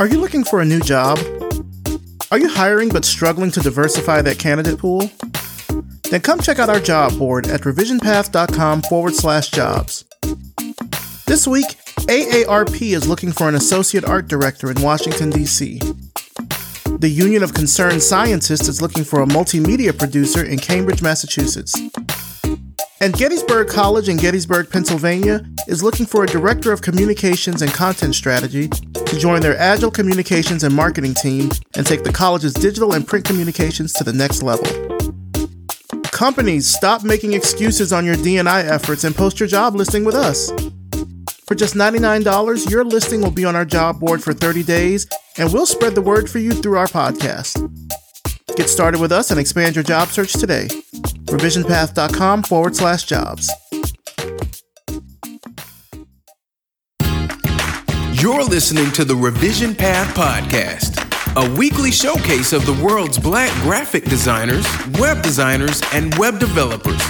Are you looking for a new job? Are you hiring but struggling to diversify that candidate pool? Then come check out our job board at revisionpath.com forward slash jobs. This week, AARP is looking for an associate art director in Washington, D.C. The Union of Concerned Scientists is looking for a multimedia producer in Cambridge, Massachusetts. And Gettysburg College in Gettysburg, Pennsylvania is looking for a director of communications and content strategy to join their agile communications and marketing team and take the college's digital and print communications to the next level. Companies, stop making excuses on your D&I efforts and post your job listing with us. For just $99, your listing will be on our job board for 30 days, and we'll spread the word for you through our podcast. Get started with us and expand your job search today revisionpath.com forward slash jobs. You're listening to the Revision Path Podcast, a weekly showcase of the world's black graphic designers, web designers, and web developers.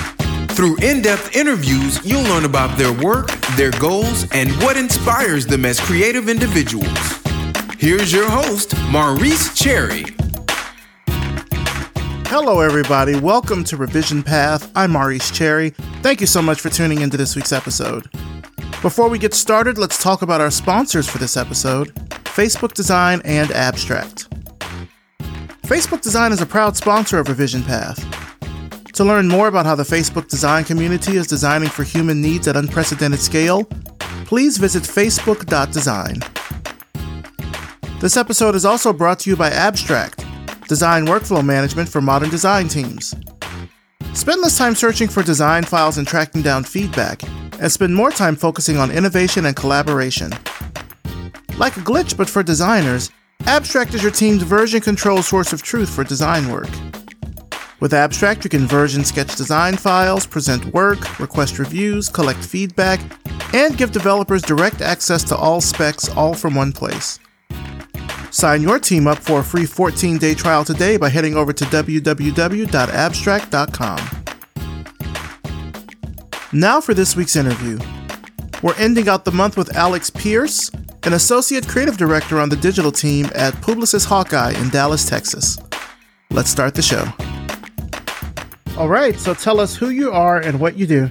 Through in depth interviews, you'll learn about their work, their goals, and what inspires them as creative individuals. Here's your host, Maurice Cherry. Hello, everybody. Welcome to Revision Path. I'm Maurice Cherry. Thank you so much for tuning into this week's episode. Before we get started, let's talk about our sponsors for this episode Facebook Design and Abstract. Facebook Design is a proud sponsor of Revision Path. To learn more about how the Facebook design community is designing for human needs at unprecedented scale, please visit facebook.design. This episode is also brought to you by Abstract design workflow management for modern design teams. Spend less time searching for design files and tracking down feedback, and spend more time focusing on innovation and collaboration. Like a glitch, but for designers, Abstract is your team's version control source of truth for design work. With Abstract, you can version sketch design files, present work, request reviews, collect feedback, and give developers direct access to all specs all from one place. Sign your team up for a free 14 day trial today by heading over to www.abstract.com. Now for this week's interview. We're ending out the month with Alex Pierce, an associate creative director on the digital team at Publicis Hawkeye in Dallas, Texas. Let's start the show. All right, so tell us who you are and what you do.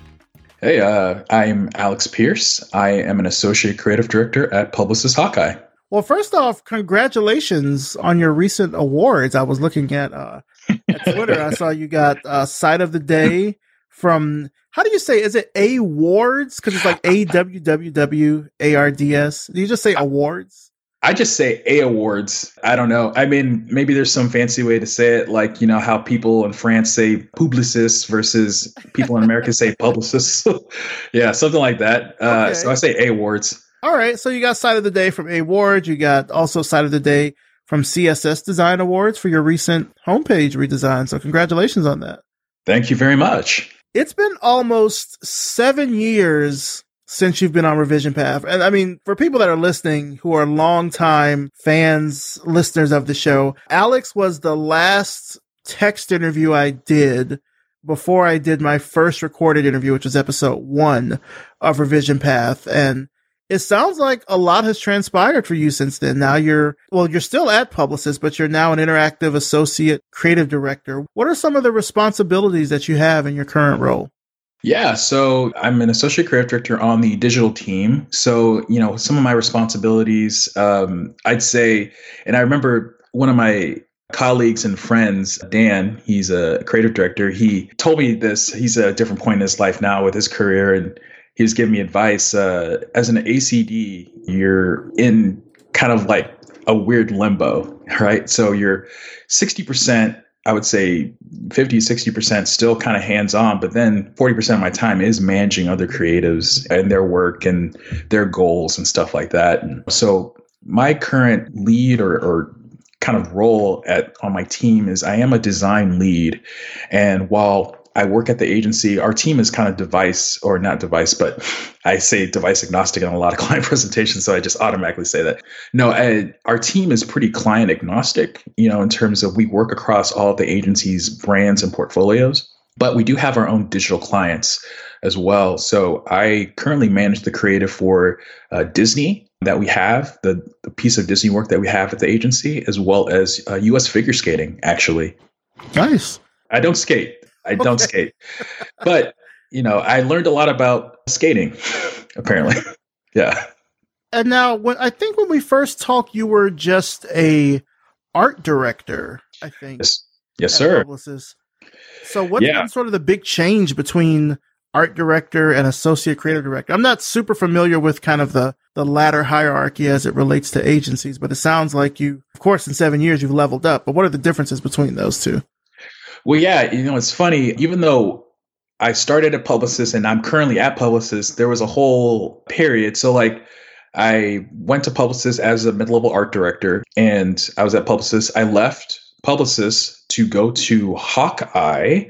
Hey, uh, I'm Alex Pierce. I am an associate creative director at Publicis Hawkeye. Well, first off, congratulations on your recent awards. I was looking at, uh, at Twitter. I saw you got uh, Site of the Day from, how do you say, is it awards? Because it's like A W W W A R D S. Do you just say awards? I just say A awards. I don't know. I mean, maybe there's some fancy way to say it, like you know how people in France say Publicis versus people in America say publicist. yeah, something like that. Uh, okay. So I say A awards. All right. So you got Site of the Day from A Awards. You got also Site of the Day from CSS Design Awards for your recent homepage redesign. So congratulations on that. Thank you very much. It's been almost seven years since you've been on Revision Path. And I mean, for people that are listening who are longtime fans, listeners of the show, Alex was the last text interview I did before I did my first recorded interview, which was episode one of Revision Path. And it sounds like a lot has transpired for you since then. Now you're, well, you're still at Publicis, but you're now an interactive associate creative director. What are some of the responsibilities that you have in your current role? Yeah, so I'm an associate creative director on the digital team. So, you know, some of my responsibilities, um, I'd say, and I remember one of my colleagues and friends, Dan, he's a creative director. He told me this. He's at a different point in his life now with his career. And he was giving me advice uh, as an ACD, you're in kind of like a weird limbo, right? So you're 60%, I would say 50, 60% still kind of hands on, but then 40% of my time is managing other creatives and their work and their goals and stuff like that. And so my current lead or, or kind of role at on my team is I am a design lead. And while I work at the agency. Our team is kind of device or not device, but I say device agnostic in a lot of client presentations, so I just automatically say that. No, I, our team is pretty client agnostic, you know, in terms of we work across all of the agency's brands and portfolios, but we do have our own digital clients. as well. So I currently manage the creative for uh, Disney that we have, the, the piece of Disney work that we have at the agency, as well as uh, U.S. figure skating. Actually, nice. I don't skate. I okay. don't skate, but you know, I learned a lot about skating. Apparently, yeah. And now, when I think when we first talked, you were just a art director. I think. Yes, yes sir. Publicis. So, what's yeah. sort of the big change between art director and associate creative director? I'm not super familiar with kind of the the ladder hierarchy as it relates to agencies, but it sounds like you, of course, in seven years you've leveled up. But what are the differences between those two? Well, yeah, you know, it's funny. Even though I started at Publicis and I'm currently at Publicis, there was a whole period. So, like, I went to Publicis as a mid level art director, and I was at Publicis. I left Publicis to go to Hawkeye,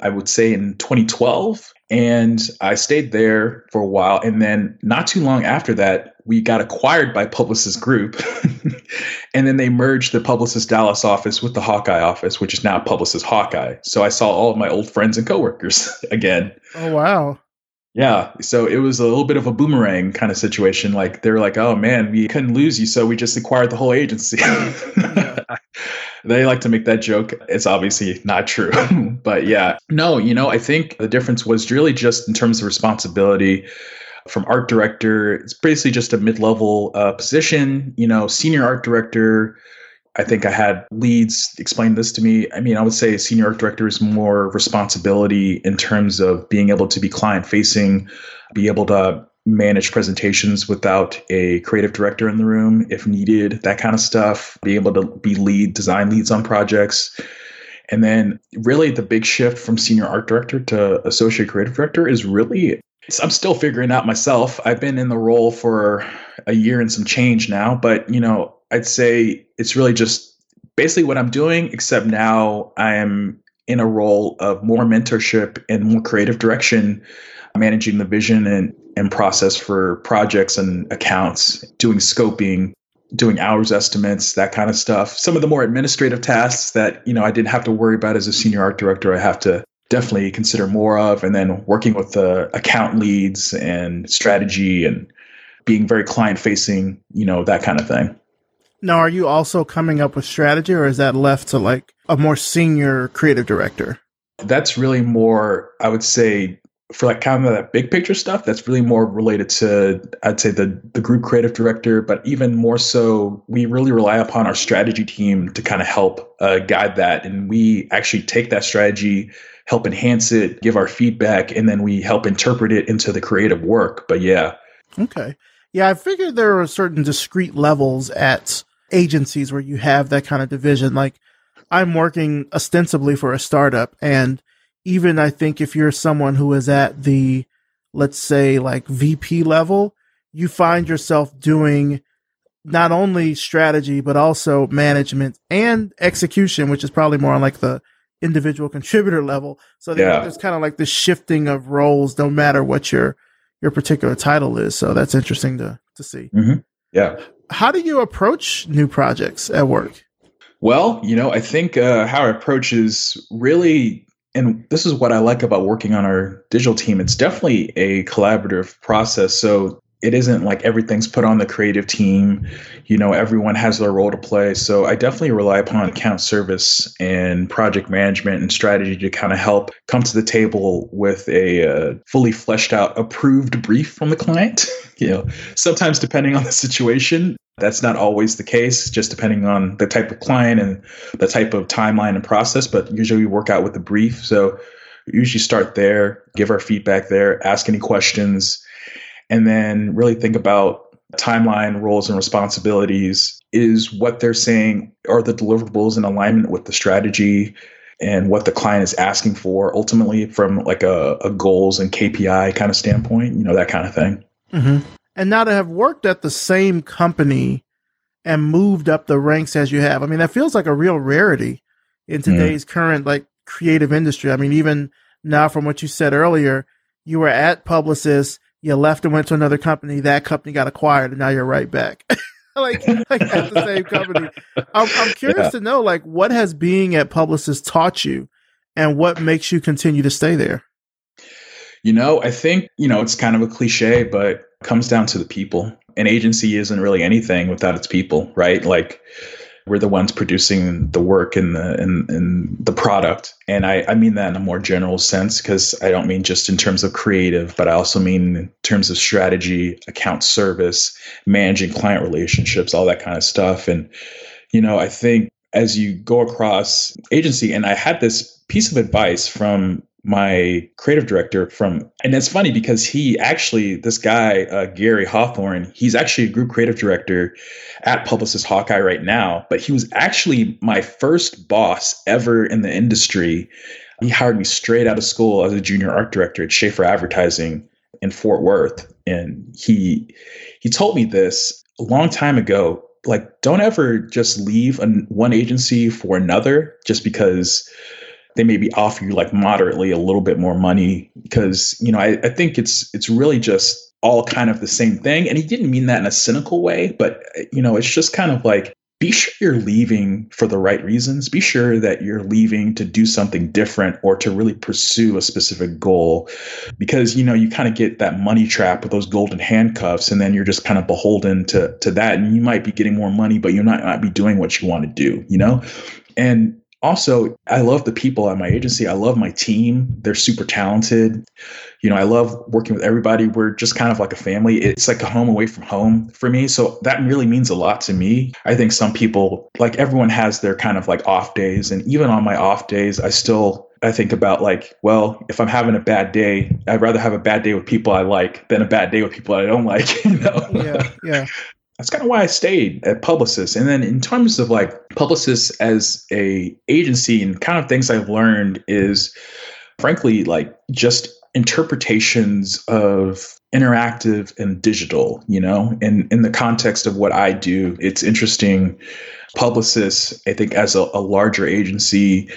I would say in 2012. And I stayed there for a while. And then not too long after that, we got acquired by Publicis Group. and then they merged the Publicis Dallas office with the Hawkeye office, which is now Publicis Hawkeye. So I saw all of my old friends and coworkers again. Oh, wow. Yeah. So it was a little bit of a boomerang kind of situation. Like they were like, oh man, we couldn't lose you. So we just acquired the whole agency. they like to make that joke. It's obviously not true. but yeah, no, you know, I think the difference was really just in terms of responsibility from art director. It's basically just a mid level uh, position, you know, senior art director I think I had leads explain this to me. I mean, I would say senior art director is more responsibility in terms of being able to be client facing, be able to manage presentations without a creative director in the room if needed, that kind of stuff, be able to be lead, design leads on projects. And then really the big shift from senior art director to associate creative director is really I'm still figuring out myself. I've been in the role for a year and some change now, but you know, I'd say it's really just basically what I'm doing, except now I am in a role of more mentorship and more creative direction, managing the vision and, and process for projects and accounts, doing scoping, doing hours estimates, that kind of stuff. Some of the more administrative tasks that, you know, I didn't have to worry about as a senior art director, I have to definitely consider more of. And then working with the account leads and strategy and being very client facing, you know, that kind of thing. Now, are you also coming up with strategy, or is that left to like a more senior creative director? That's really more, I would say, for like kind of that big picture stuff. That's really more related to, I'd say, the the group creative director. But even more so, we really rely upon our strategy team to kind of help uh, guide that, and we actually take that strategy help enhance it, give our feedback, and then we help interpret it into the creative work. But yeah. Okay. Yeah, I figured there are certain discrete levels at agencies where you have that kind of division. Like I'm working ostensibly for a startup and even I think if you're someone who is at the let's say like VP level, you find yourself doing not only strategy but also management and execution, which is probably more on like the individual contributor level. So yeah. there's kind of like the shifting of roles, no matter what your your particular title is. So that's interesting to to see. Mm-hmm. Yeah, how do you approach new projects at work? Well, you know, I think uh, how I approach is really, and this is what I like about working on our digital team. It's definitely a collaborative process. So it isn't like everything's put on the creative team. You know, everyone has their role to play. So I definitely rely upon account service and project management and strategy to kind of help come to the table with a uh, fully fleshed out, approved brief from the client. you know, sometimes depending on the situation, that's not always the case, just depending on the type of client and the type of timeline and process. But usually we work out with the brief. So we usually start there, give our feedback there, ask any questions and then really think about timeline, roles, and responsibilities. Is what they're saying are the deliverables in alignment with the strategy and what the client is asking for ultimately from like a, a goals and KPI kind of standpoint, you know, that kind of thing. Mm-hmm. And now to have worked at the same company and moved up the ranks as you have, I mean, that feels like a real rarity in mm-hmm. today's mm. current like creative industry. I mean, even now from what you said earlier, you were at Publicis you left and went to another company. That company got acquired, and now you're right back. like, like at the same company. I'm, I'm curious yeah. to know, like, what has being at Publicis taught you, and what makes you continue to stay there? You know, I think, you know, it's kind of a cliche, but it comes down to the people. An agency isn't really anything without its people, right? Like we're the ones producing the work and the and, and the product. And I, I mean that in a more general sense because I don't mean just in terms of creative, but I also mean in terms of strategy, account service, managing client relationships, all that kind of stuff. And, you know, I think as you go across agency, and I had this piece of advice from my creative director from and it's funny because he actually this guy uh, gary hawthorne he's actually a group creative director at Publicis Hawkeye right now but he was actually my first boss ever in the industry. He hired me straight out of school as a junior art director at schaefer advertising in fort worth and he he told me this a long time ago like don't ever just leave an, one agency for another just because they maybe offer you like moderately a little bit more money because you know I, I think it's it's really just all kind of the same thing. And he didn't mean that in a cynical way but you know it's just kind of like be sure you're leaving for the right reasons. Be sure that you're leaving to do something different or to really pursue a specific goal because you know you kind of get that money trap with those golden handcuffs and then you're just kind of beholden to to that and you might be getting more money but you might not be doing what you want to do you know? And also i love the people at my agency. I love my team. They're super talented. You know i love working with everybody. We're just kind of like a family. It's like a home away from home for me. So that really means a lot to me. I think some people like everyone has their kind of like off days. And even on my off days i still I think about like, well, if I'm having a bad day, I'd rather have a bad day with people I like than a bad day with people I don't like. You know? Yeah, yeah that's kind of why I stayed at Publicis. And then in terms of like Publicis as a agency and kind of things I've learned is frankly like just interpretations of interactive and digital, you know, and in the context of what I do, it's interesting. Publicis, I think, as a, a larger agency,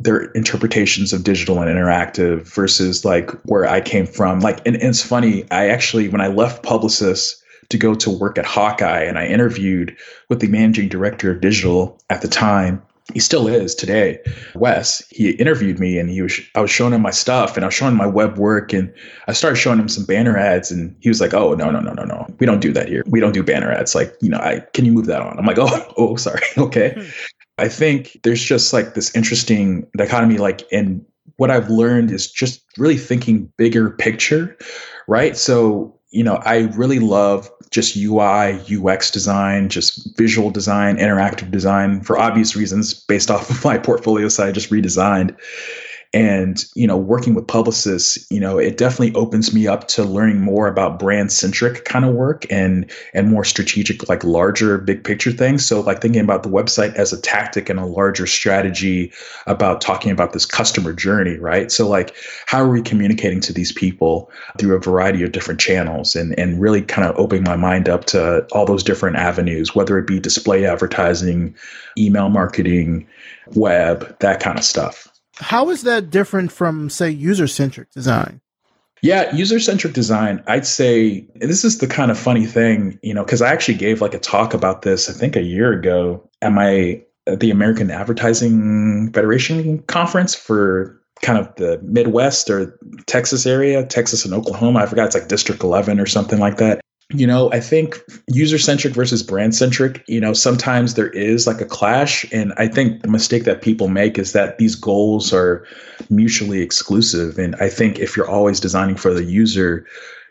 their interpretations of digital and interactive versus like where I came from. Like, and, and it's funny, I actually, when I left Publicis, to go to work at Hawkeye, and I interviewed with the managing director of digital at the time. He still is today, Wes. He interviewed me, and he was I was showing him my stuff, and I was showing him my web work, and I started showing him some banner ads, and he was like, "Oh no, no, no, no, no, we don't do that here. We don't do banner ads. Like, you know, I can you move that on?" I'm like, "Oh, oh, sorry, okay." Hmm. I think there's just like this interesting dichotomy, like, and what I've learned is just really thinking bigger picture, right? So you know, I really love just UI, UX design, just visual design, interactive design for obvious reasons based off of my portfolio side I just redesigned and you know working with Publicis you know it definitely opens me up to learning more about brand centric kind of work and and more strategic like larger big picture things. So like thinking about the website as a tactic and a larger strategy about talking about this customer journey right? So like how are we communicating to these people through a variety of different channels and and really kind of opening my mind up to all those different avenues whether it be display advertising email marketing web that kind of stuff how is that different from, say, user centric design? Yeah, user centric design, I'd say this is the kind of funny thing, you know, because I actually gave like a talk about this, I think a year ago at my at the American Advertising Federation conference for kind of the Midwest or Texas area, Texas and Oklahoma. I forgot it's like District 11 or something like that you know, I think user centric versus brand centric, you know, sometimes there is like a clash. And I think the mistake that people make is that these goals are mutually exclusive. And I think if you're always designing for the user,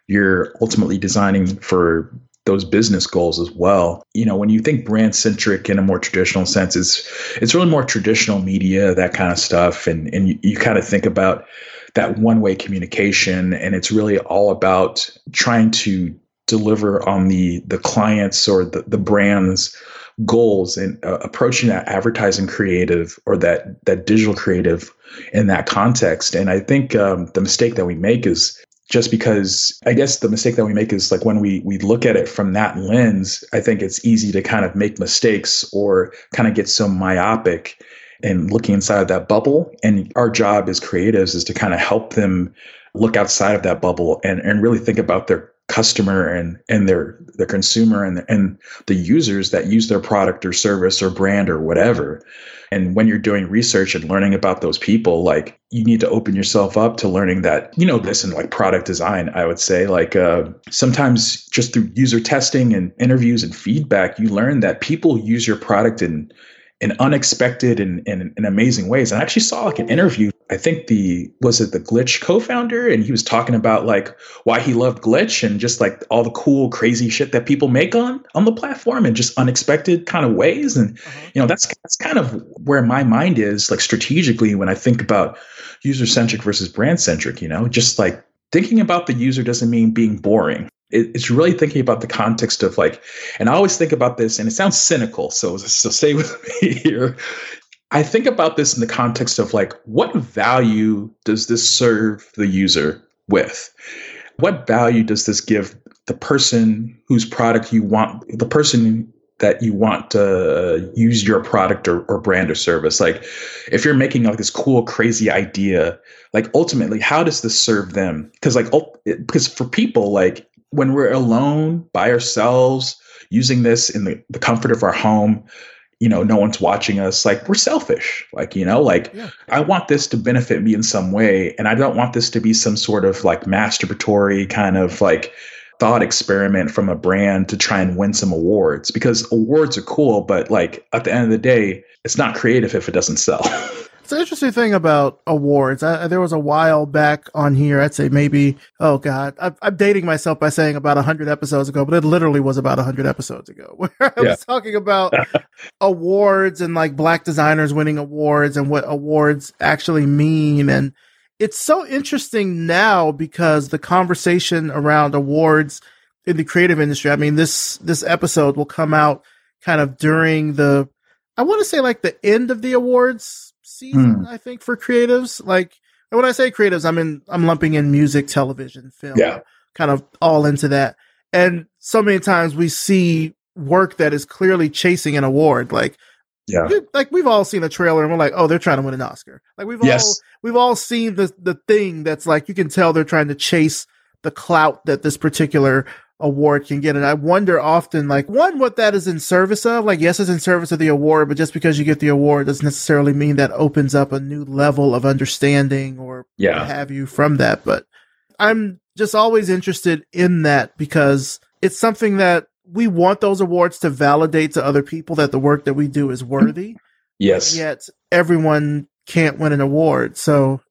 you're ultimately designing for those business goals as well. You know, when you think brand centric in a more traditional sense, it's it's really more traditional media, that kind of stuff. And and you, you kind of think about that one way communication and it's really all about trying to deliver on the the clients or the, the brand's goals and uh, approaching that advertising creative or that that digital creative in that context. And i think um, the mistake that we make is just because i guess the mistake that we make is like when we we look at it from that lens i think it's easy to kind of make mistakes or kind of get so myopic and looking inside of that bubble. And our job as creatives is to kind of help them look outside of that bubble and, and really think about their customer and and their the consumer and and the users that use their product or service or brand or whatever and when you're doing research and learning about those people, like you need to open yourself up to learning that, you know, this in like product design, I would say, like uh, sometimes just through user testing and interviews and feedback, you learn that people use your product in in unexpected and, and, and amazing ways. And I actually saw like an interview. I think the was it the Glitch co-founder, and he was talking about like why he loved Glitch and just like all the cool, crazy shit that people make on on the platform in just unexpected kind of ways. And uh-huh. you know, that's that's kind of where my mind is like strategically when I think about user centric versus brand centric. You know, just like thinking about the user doesn't mean being boring it's really thinking about the context of like, and I always think about this, and it sounds cynical, so so stay with me here. I think about this in the context of like, what value does this serve the user with? What value does this give the person whose product you want, the person that you want to use your product or, or brand or service? Like, if you're making like this cool, crazy idea, like ultimately, how does this serve them? Because like, because for people, like when we're alone by ourselves using this in the, the comfort of our home you know no one's watching us like we're selfish like you know like yeah. i want this to benefit me in some way and i don't want this to be some sort of like masturbatory kind of like thought experiment from a brand to try and win some awards because awards are cool but like at the end of the day it's not creative if it doesn't sell It's an interesting thing about awards. I, there was a while back on here, I'd say maybe, oh God, I, I'm, dating myself by saying about 100 episodes ago, but it literally was about 100 episodes ago where I yeah. was talking about awards and like black designers winning awards and what awards actually mean. And it's so interesting now because the conversation around awards in the creative industry, I mean, this, this episode will come out kind of during the, I want to say like the end of the awards season, mm. I think, for creatives. Like when I say creatives, I'm in I'm lumping in music, television, film, yeah. kind of all into that. And so many times we see work that is clearly chasing an award. Like yeah. Like we've all seen a trailer and we're like, oh, they're trying to win an Oscar. Like we've yes. all we've all seen the the thing that's like you can tell they're trying to chase the clout that this particular award can get. And I wonder often, like, one, what that is in service of. Like, yes, it's in service of the award, but just because you get the award doesn't necessarily mean that opens up a new level of understanding or yeah. have you from that. But I'm just always interested in that because it's something that we want those awards to validate to other people that the work that we do is worthy. Yes. Yet everyone can't win an award. So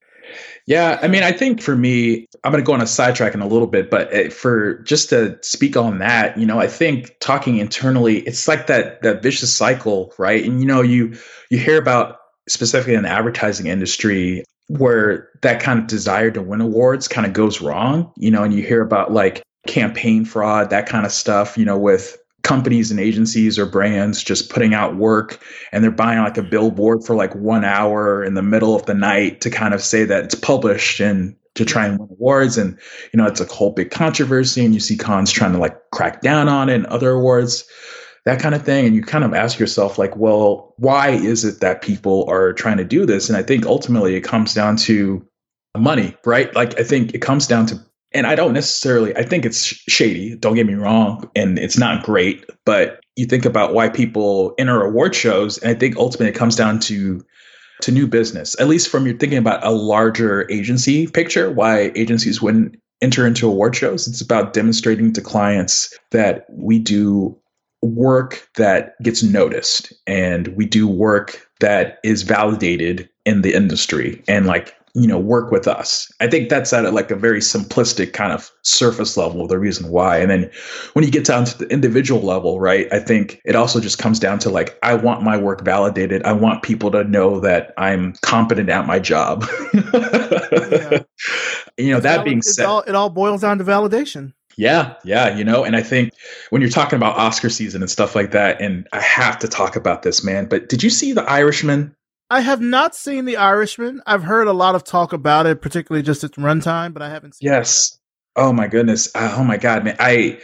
yeah, I mean, I think for me, I'm going to go on a sidetrack in a little bit, but eh, for just to speak on that, you know, I think talking internally, it's like that that vicious cycle, right? And you know, you you hear about specifically in the advertising industry where that kind of desire to win awards kind of goes wrong, you know, and you hear about like campaign fraud, that kind of stuff, you know, with companies and agencies or brands just putting out work and they're buying like a mm-hmm. billboard for like one hour in the middle of the night to kind of say that it's published and to try and win awards. And you know it's a whole big controversy and you see Cannes trying to like crack down on it and other awards that kind of thing. And you kind of ask yourself like well why is it that people are trying to do this? And i think ultimately it comes down to money right? Like i think it comes down to and I don't necessarily, I think it's shady, don't get me wrong, and it's not great, but you think about why people enter award shows, and I think ultimately it comes down to to new business, at least from you're thinking about a larger agency picture, why agencies wouldn't enter into award shows. It's about demonstrating to clients that we do work that gets noticed and we do work that is validated in the industry and like you know work with us i think that's at a, like a very simplistic kind of surface level the reason why and then when you get down to the individual level right i think it also just comes down to like i want my work validated i want people to know that i'm competent at my job yeah. you know it's that all, being said all, it all boils down to validation yeah, yeah, you know, and I think when you're talking about Oscar season and stuff like that, and I have to talk about this, man. But did you see The Irishman? I have not seen The Irishman. I've heard a lot of talk about it, particularly just its runtime, but I haven't seen yes. it. Yes. Oh my goodness. Uh, oh my god, man. I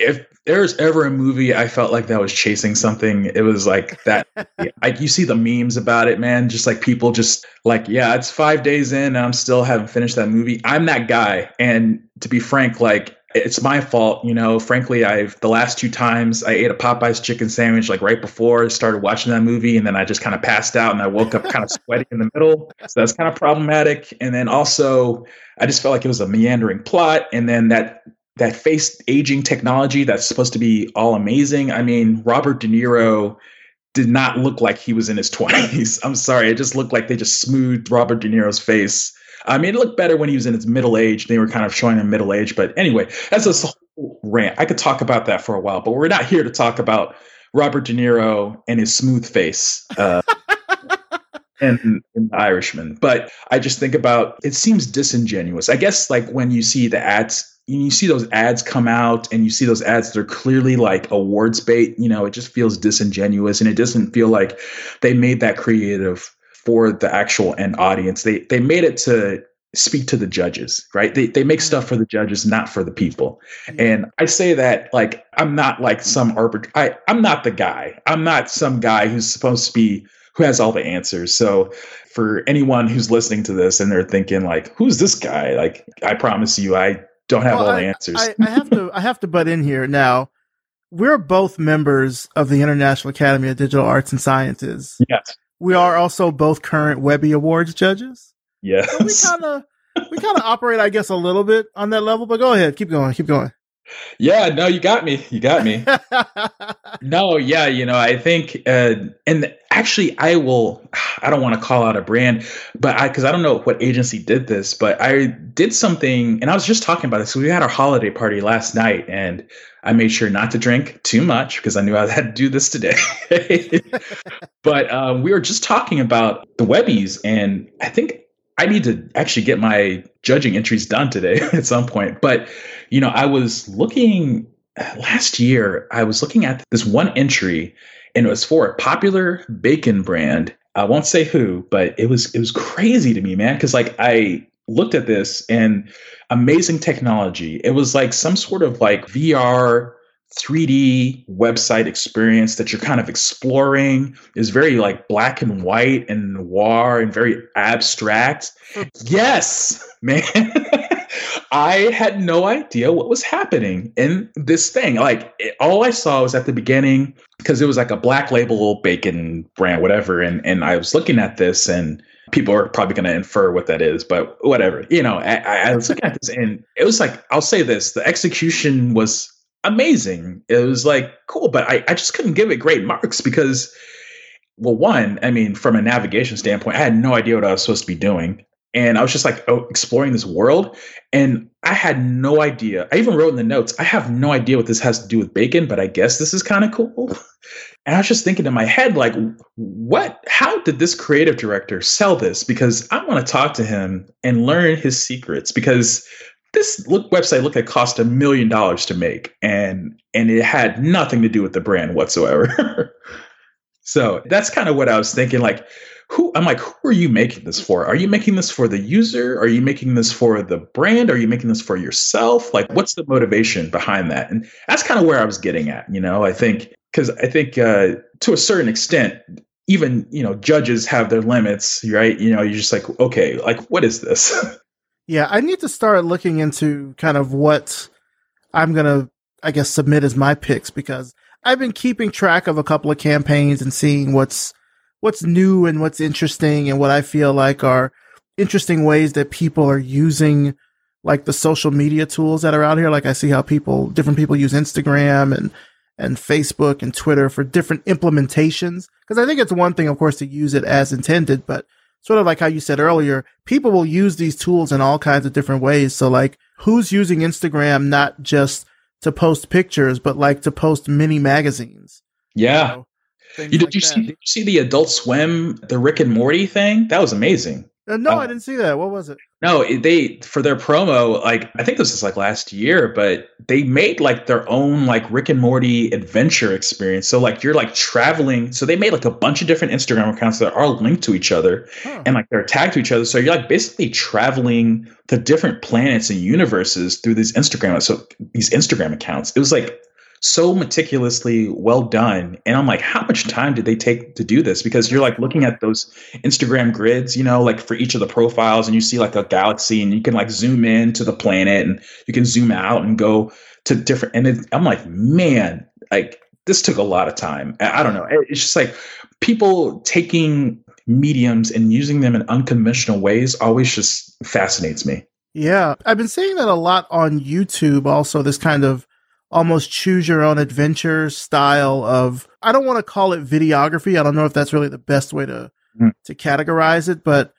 if there's ever a movie I felt like that was chasing something, it was like that. I, you see the memes about it, man. Just like people just like, yeah, it's five days in and I'm still haven't finished that movie. I'm that guy. And to be frank, like it's my fault, you know. Frankly, I've the last two times I ate a Popeyes chicken sandwich like right before I started watching that movie, and then I just kind of passed out and I woke up kind of sweaty in the middle. So that's kind of problematic. And then also, I just felt like it was a meandering plot, and then that that face aging technology that's supposed to be all amazing. I mean, Robert De Niro did not look like he was in his 20s. I'm sorry, it just looked like they just smoothed Robert De Niro's face. I mean, it looked better when he was in his middle age. They were kind of showing him middle age. But anyway, that's a whole rant. I could talk about that for a while, but we're not here to talk about Robert De Niro and his smooth face. Uh, and, and the Irishman. But I just think about it seems disingenuous. I guess like when you see the ads you see those ads come out and you see those ads they're clearly like awards bait, you know, it just feels disingenuous and it doesn't feel like they made that creative for the actual end audience. They they made it to speak to the judges, right? They they make stuff for the judges, not for the people. And I say that like I'm not like some arbit I I'm not the guy. I'm not some guy who's supposed to be who has all the answers. So for anyone who's listening to this and they're thinking like, who's this guy? Like I promise you I don't have well, all the answers. I, I have to I have to butt in here now. We're both members of the International Academy of Digital Arts and Sciences. Yes. We are also both current Webby Awards judges. Yes. So we kind of we kind of operate, I guess, a little bit on that level. But go ahead, keep going, keep going. Yeah, no, you got me. You got me. no, yeah, you know, I think, uh, and actually, I will. I don't want to call out a brand, but I because I don't know what agency did this, but I did something, and I was just talking about this. So we had our holiday party last night, and I made sure not to drink too much because I knew I had to do this today. but um, we were just talking about the Webbies, and I think I need to actually get my judging entries done today at some point. But, you know, I was looking last year, I was looking at this one entry and it was for a popular bacon brand. I won't say who, but it was it was crazy to me, man, cuz like I looked at this and amazing technology. It was like some sort of like VR 3D website experience that you're kind of exploring is very like black and white and noir and very abstract. yes, man. I had no idea what was happening in this thing. Like it, all I saw was at the beginning because it was like a black label bacon brand, whatever. And and I was looking at this, and people are probably going to infer what that is, but whatever. You know, I, I was looking at this, and it was like I'll say this: the execution was amazing. It was like cool, but I, I just couldn't give it great marks because, well, one, I mean, from a navigation standpoint, I had no idea what I was supposed to be doing. And I was just like oh, exploring this world, and I had no idea. I even wrote in the notes, I have no idea what this has to do with bacon, but I guess this is kind of cool. And I was just thinking in my head, like, what, how did this creative director sell this? Because I want to talk to him and learn his secrets because this look, website looked like cost a million dollars to make and and it had nothing to do with the brand whatsoever so that's kind of what i was thinking like who i'm like who are you making this for? Are you making this for the user? Are you making this for the brand? Are you making this for yourself? Like what's the motivation behind that? And that's kind of where i was getting at you know? I think because i think uh, to a certain extent even you know judges have their limits right? You know you're just like okay like what is this? Yeah, I need to start looking into kind of what I'm to, I guess, submit as my picks because I've been keeping track of a couple of campaigns and seeing what's, what's new and what's interesting and what I feel like are interesting ways that people are using like the social media tools that are out here. Like I see how people, different people use Instagram and, and Facebook and Twitter for different implementations. Cause I think it's one thing, of course, to use it as intended, but sort of like how you said earlier, people will use these tools in all kinds of different ways. So like who's using Instagram not just to post pictures, but like to post mini magazines? Yeah. You know, you, did like you see did you see the Adult Swim, the Rick and Morty thing? That was amazing. Uh, no, uh, I didn't see that. What was it? No, they for their promo, like I think this was like last year, but they made like their own like Rick and Morty adventure experience. So like you're like traveling. So they made like a bunch of different Instagram accounts that are linked to each other, huh. and like they're tagged to each other. So you're like basically traveling to different planets and universes through these Instagram so these Instagram accounts. It was like so meticulously well done. And I'm like, how much time did they take to do this? Because you're like looking at those Instagram grids, you know, like for each of the profiles, and you see like a galaxy, and you can like zoom in to the planet, and you can zoom out and go to different. And it, I'm like, man, like this took a lot of time. I don't know. It's just like people taking mediums and using them in unconventional ways always just fascinates me. Yeah, I've been seeing that a lot on YouTube. Also, this kind of almost choose your own adventure style of I don't want to call it videography. I don't know if that's really the best way to mm. to categorize it, but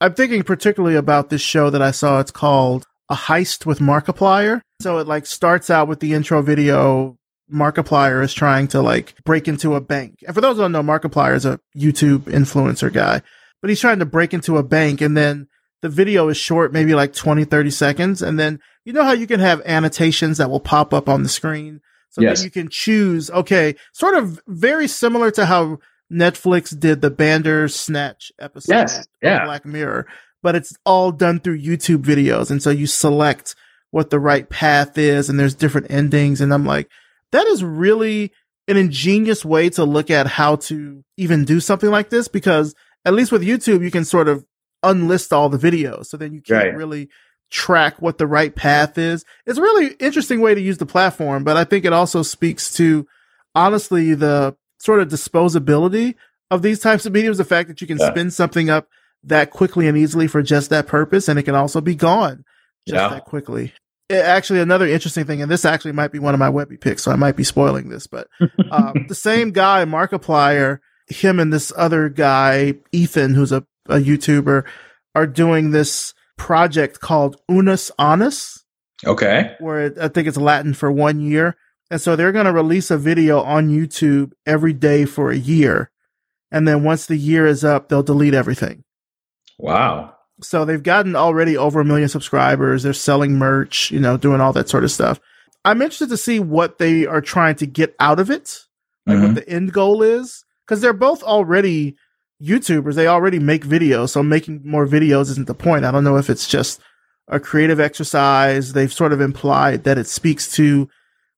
I'm thinking particularly about this show that I saw. It's called A Heist with Markiplier. So it like starts out with the intro video. Markiplier is trying to like break into a bank. And for those who don't know, Markiplier is a YouTube influencer guy, but he's trying to break into a bank and then the video is short, maybe like 20, 30 seconds. And then you know how you can have annotations that will pop up on the screen. So yes. then you can choose, okay, sort of very similar to how Netflix did the Bandersnatch episode yes. yeah. Black Mirror, but it's all done through YouTube videos. And so you select what the right path is and there's different endings. And I'm like, that is really an ingenious way to look at how to even do something like this because at least with YouTube, you can sort of unlist all the videos. So then you can't right. really track what the right path is. It's a really interesting way to use the platform, but I think it also speaks to honestly the sort of disposability of these types of mediums. The fact that you can yeah. spin something up that quickly and easily for just that purpose, and it can also be gone just yeah. that quickly. It, actually, another interesting thing, and this actually might be one of my Webby picks, so I might be spoiling this, but um, the same guy, Markiplier, him and this other guy, Ethan, who's a a YouTuber, are doing this project called Unus Annus. Okay. Where it, I think it's Latin for one year. And so they're going to release a video on YouTube every day for a year. And then once the year is up, they'll delete everything. Wow. So they've gotten already over a million subscribers. They're selling merch, you know, doing all that sort of stuff. I'm interested to see what they are trying to get out of it, like mm-hmm. what the end goal is, because they're both already YouTubers, they already make videos, so making more videos isn't the point. I don't know if it's just a creative exercise. They've sort of implied that it speaks to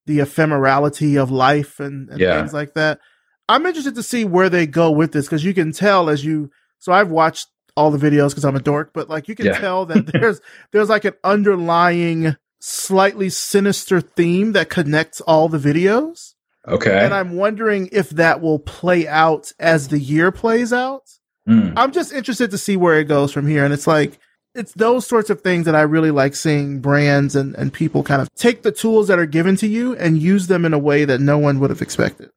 the ephemerality of life and, and yeah. things like that. I'm interested to see where they go with this because you can tell as you. So I've watched all the videos because I'm a dork, but like you can yeah. tell that there's there's like an underlying slightly sinister theme that connects all the videos. Okay. And I'm wondering if that will play out as the year plays out. Mm. I'm just interested to see where it goes from here. And it's like, it's those sorts of things that I really like seeing brands and, and people kind of take the tools that are given to you and use them in a way that no one would have expected.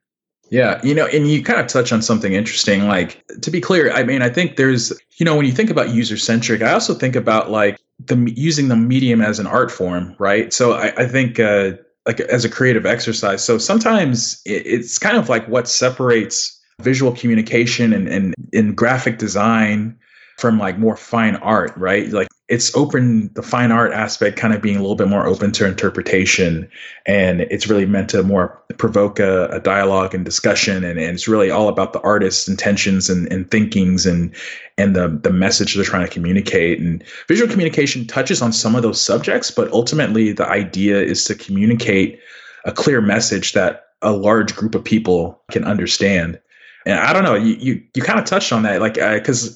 Yeah, you know, and you kind of touch on something interesting. Like, to be clear, I mean, I think there's, you know, when you think about user centric, I also think about like the using the medium as an art form, right? So I, I think uh, like as a creative exercise. So sometimes it's kind of like what separates visual communication and, and in graphic design from like more fine art, right? Like it's open the fine art aspect kind of being a little bit more open to interpretation. And it's really meant to more provoke a, a dialogue and discussion. And, and, it's really all about the artist's intentions and, and thinkings and and the the message they're trying to communicate. And visual communication touches on some of those subjects but ultimately the idea is to communicate a clear message that a large group of people can understand. And i don't know you you, you kind of touched on that like because uh,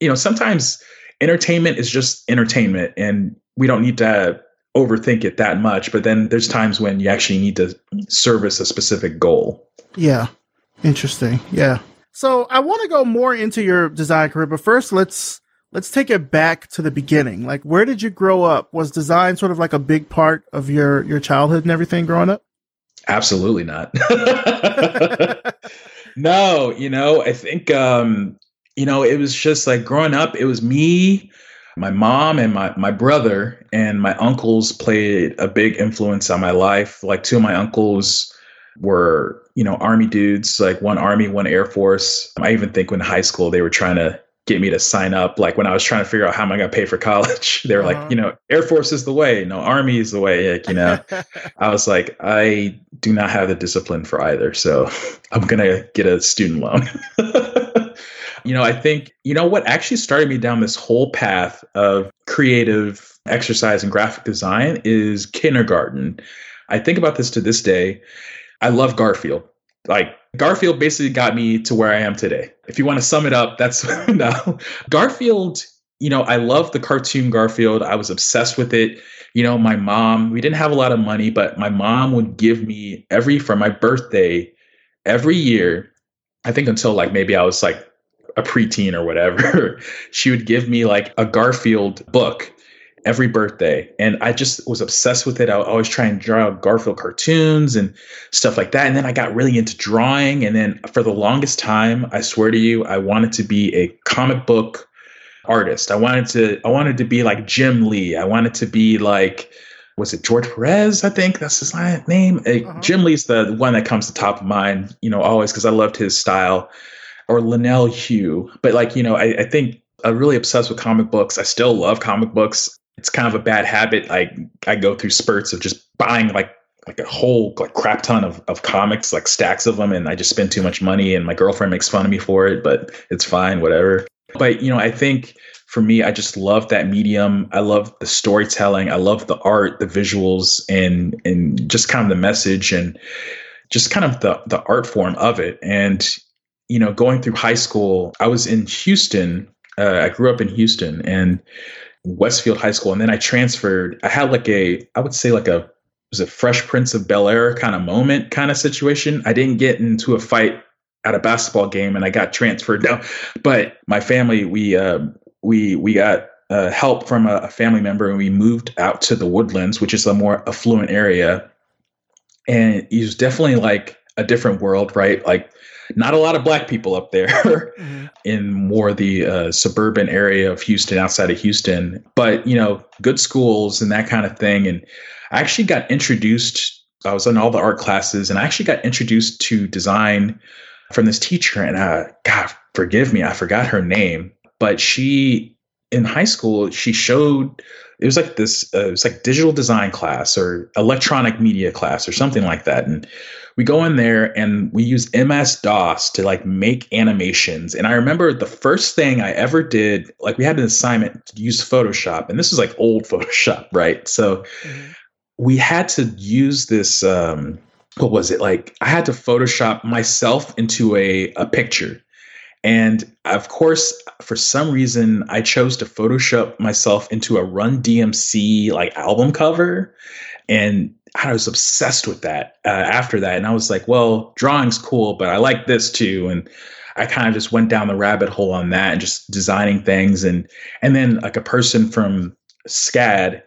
you know sometimes entertainment is just entertainment and we don't need to overthink it that much but then there's times when you actually need to service a specific goal. Yeah. Interesting. Yeah. So i want to go more into your design career but first let's let's take it back to the beginning. Like where did you grow up? Was design sort of like a big part of your your childhood and everything growing up? Absolutely not. No you know i think um you know, it was just like growing up, it was me, my mom, and my, my brother, and my uncles played a big influence on my life. Like, two of my uncles were, you know, army dudes, like one army, one air force. I even think when high school, they were trying to get me to sign up. Like, when I was trying to figure out how am I going to pay for college, they were uh-huh. like, you know, air force is the way, no, army is the way. Like, you know, I was like, I do not have the discipline for either. So I'm going to get a student loan. You know, I think, you know, what actually started me down this whole path of creative exercise and graphic design is kindergarten. I think about this to this day. I love Garfield. Like Garfield basically got me to where I am today. If you want to sum it up, that's no. Garfield, you know, I love the cartoon Garfield. I was obsessed with it. You know, my mom, we didn't have a lot of money, but my mom would give me every for my birthday every year, I think until like maybe I was like a preteen or whatever, she would give me like a Garfield book every birthday. And I just was obsessed with it. I would always try and draw Garfield cartoons and stuff like that. And then I got really into drawing. And then for the longest time, I swear to you, I wanted to be a comic book artist. I wanted to I wanted to be like Jim Lee. I wanted to be like was it George Perez? I think that's his name. Uh-huh. Jim Lee's the one that comes to top of mind, you know, always because I loved his style. Or Leinil Yu. But like, you know, I, I think I'm really obsessed with comic books. I still love comic books it's kind of a bad habit. I I go through spurts of just buying like like a whole like crap ton of, of comics, like stacks of them, and I just spend too much money and my girlfriend makes fun of me for it, but it's fine, whatever. But you know, I think for me, I just love that medium. I love the storytelling. I love the art, the visuals, and and just kind of the message and just kind of the the art form of it. And you know, going through high school, I was in Houston. Uh, I grew up in Houston, and Westfield High School, and then I transferred. I had like a, I would say like a, was a Fresh Prince of Bel Air kind of moment, kind of situation. I didn't get into a fight at a basketball game, and I got transferred down. But my family, we uh, we we got uh, help from a, a family member, and we moved out to the Woodlands, which is a more affluent area. And it was definitely like a different world, right? Like not a lot of black people up there mm-hmm. in more the uh, suburban area of Houston, outside of Houston. But you know, good schools and that kind of thing. And I actually got introduced. I was in all the art classes, and I actually got introduced to design from this teacher. And uh, God, forgive me, I forgot her name, but she in high school she showed it was like this uh, it was like digital design class or electronic media class or something like that and we go in there and we use MS DOS to like make animations. And I remember the first thing I ever did, like we had an assignment to use Photoshop, and this is like old Photoshop, right? So mm-hmm. we had to use this. Um, what was it like? I had to Photoshop myself into a a picture. And of course, for some reason, I chose to Photoshop myself into a Run DMC like album cover. And I was obsessed with that uh, after that. And I was like, well, drawing's cool, but I like this too. And I kind of just went down the rabbit hole on that and just designing things. And and then like a person from SCAD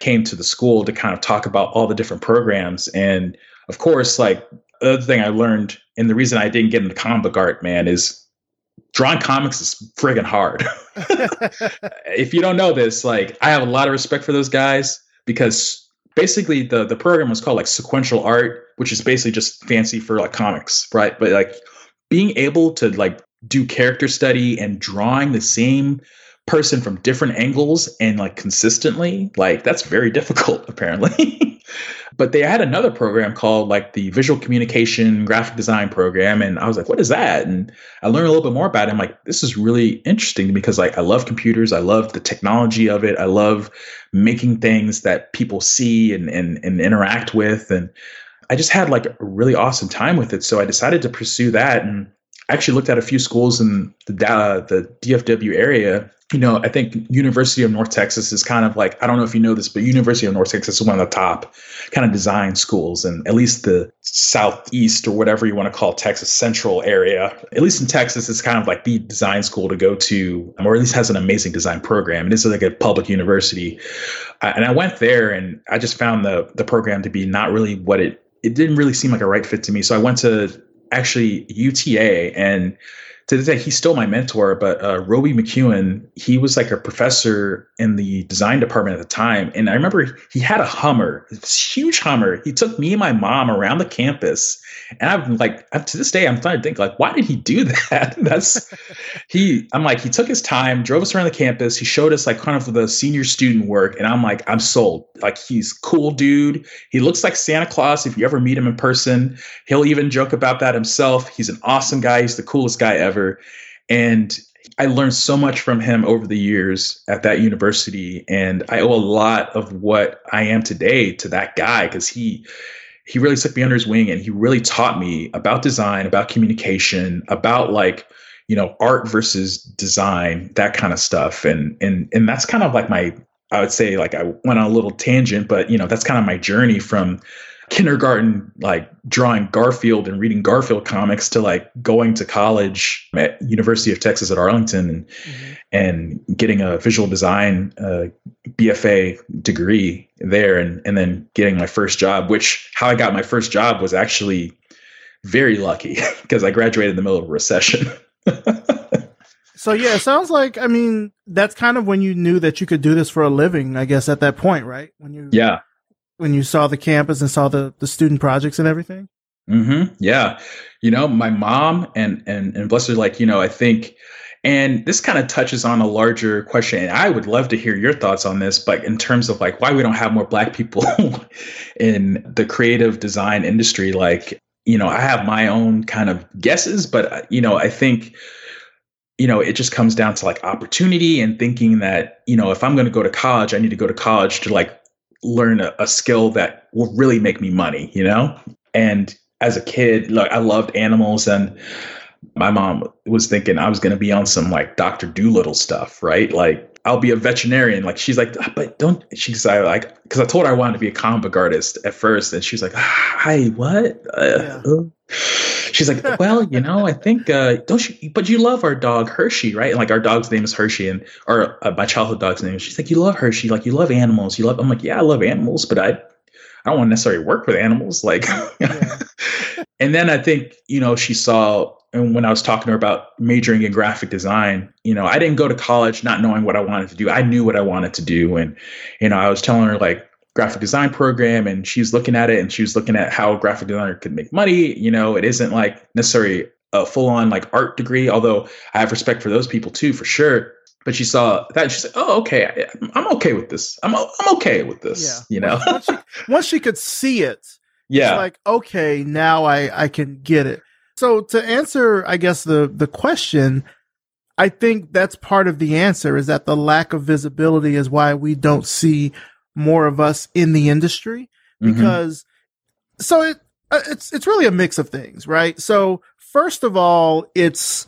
came to the school to kind of talk about all the different programs. And of course, like the other thing I learned, and the reason I didn't get into comic book art, man, is drawing comics is friggin' hard. if you don't know this, like I have a lot of respect for those guys because basically the the program was called like sequential art, which is basically just fancy for like comics, right? But like being able to like do character study and drawing the same person from different angles and like consistently, like that's very difficult apparently. But they had another program called like the Visual Communication Graphic Design Program. And I was like, what is that? And I learned a little bit more about it. I'm like, this is really interesting because like I love computers. I love the technology of it. I love making things that people see and, and, and interact with. And I just had like a really awesome time with it. So I decided to pursue that. And I actually looked at a few schools in the, uh, the DFW area you know, I think University of North Texas is kind of like I don't know if you know this, but University of North Texas is one of the top kind of design schools, and at least the southeast or whatever you want to call Texas Central area, at least in Texas, it's kind of like the design school to go to, or at least has an amazing design program. And It is like a public university, and I went there, and I just found the the program to be not really what it it didn't really seem like a right fit to me. So I went to actually UTA and to this day, he's still my mentor, but uh, Roby McEwen, he was like a professor in the design department at the time. And I remember he had a Hummer, this huge Hummer. He took me and my mom around the campus. And I'm like, to this day, I'm trying to think, like, why did he do that? That's he, I'm like, he took his time, drove us around the campus. He showed us like kind of the senior student work. And I'm like, I'm sold. Like, he's cool dude. He looks like Santa Claus if you ever meet him in person. He'll even joke about that himself. He's an awesome guy. He's the coolest guy ever. And I learned so much from him over the years at that university. And I owe a lot of what I am today to that guy because he, he really took me under his wing and he really taught me about design, about communication, about like, you know, art versus design, that kind of stuff. And and and that's kind of like my I would say like I went on a little tangent, but you know, that's kind of my journey from kindergarten like drawing Garfield and reading Garfield comics to like going to college at University of Texas at Arlington and mm-hmm. and getting a visual design uh, BFA degree there and and then getting my first job which how I got my first job was actually very lucky because I graduated in the middle of a recession. so yeah, it sounds like I mean that's kind of when you knew that you could do this for a living, I guess at that point, right? When you Yeah when you saw the campus and saw the the student projects and everything? Mm-hmm. Yeah. You know, my mom and and and bless like, you know, I think and this kind of touches on a larger question. And I would love to hear your thoughts on this, but in terms of like why we don't have more black people in the creative design industry, like, you know, I have my own kind of guesses, but uh, you know, I think you know, it just comes down to like opportunity and thinking that, you know, if I'm going to go to college, I need to go to college to like learn a, a skill that will really make me money, you know? And as a kid, like I loved animals and my mom was thinking I was going to be on some like Dr. Dolittle stuff, right? Like I'll be a veterinarian. Like she's like, ah, but don't. She's like, because I told her I wanted to be a comic book artist at first, and she's like, hi, what? Uh, yeah. Uh, she's like, well, you know, I think uh, don't you? But you love our dog Hershey, right? And like our dog's name is Hershey, and or uh, my childhood dog's name. She's like, you love Hershey, like you love animals. You love. I'm like, yeah, I love animals, but I, I don't want to necessarily work with animals. Like, and then I think you know she saw and when I was talking to her about majoring in graphic design, you know, I didn't go to college not knowing what I wanted to do. I knew what I wanted to do. And, you know, I was telling her like graphic design program and she was looking at it and she was looking at how a graphic designer could make money. You know, it isn't like necessarily a full on like art degree, although I have respect for those people too, for sure. But she saw that and she said, "Oh, okay, I'm okay with this. I'm I'm okay with this." Yeah. You know, once, she, once she could see it, yeah, like okay, now I I can get it. So to answer, I guess the the question, I think that's part of the answer is that the lack of visibility is why we don't see more of us in the industry mm-hmm. because mm-hmm. so it uh, it's it's really a mix of things, right? So first of all, it's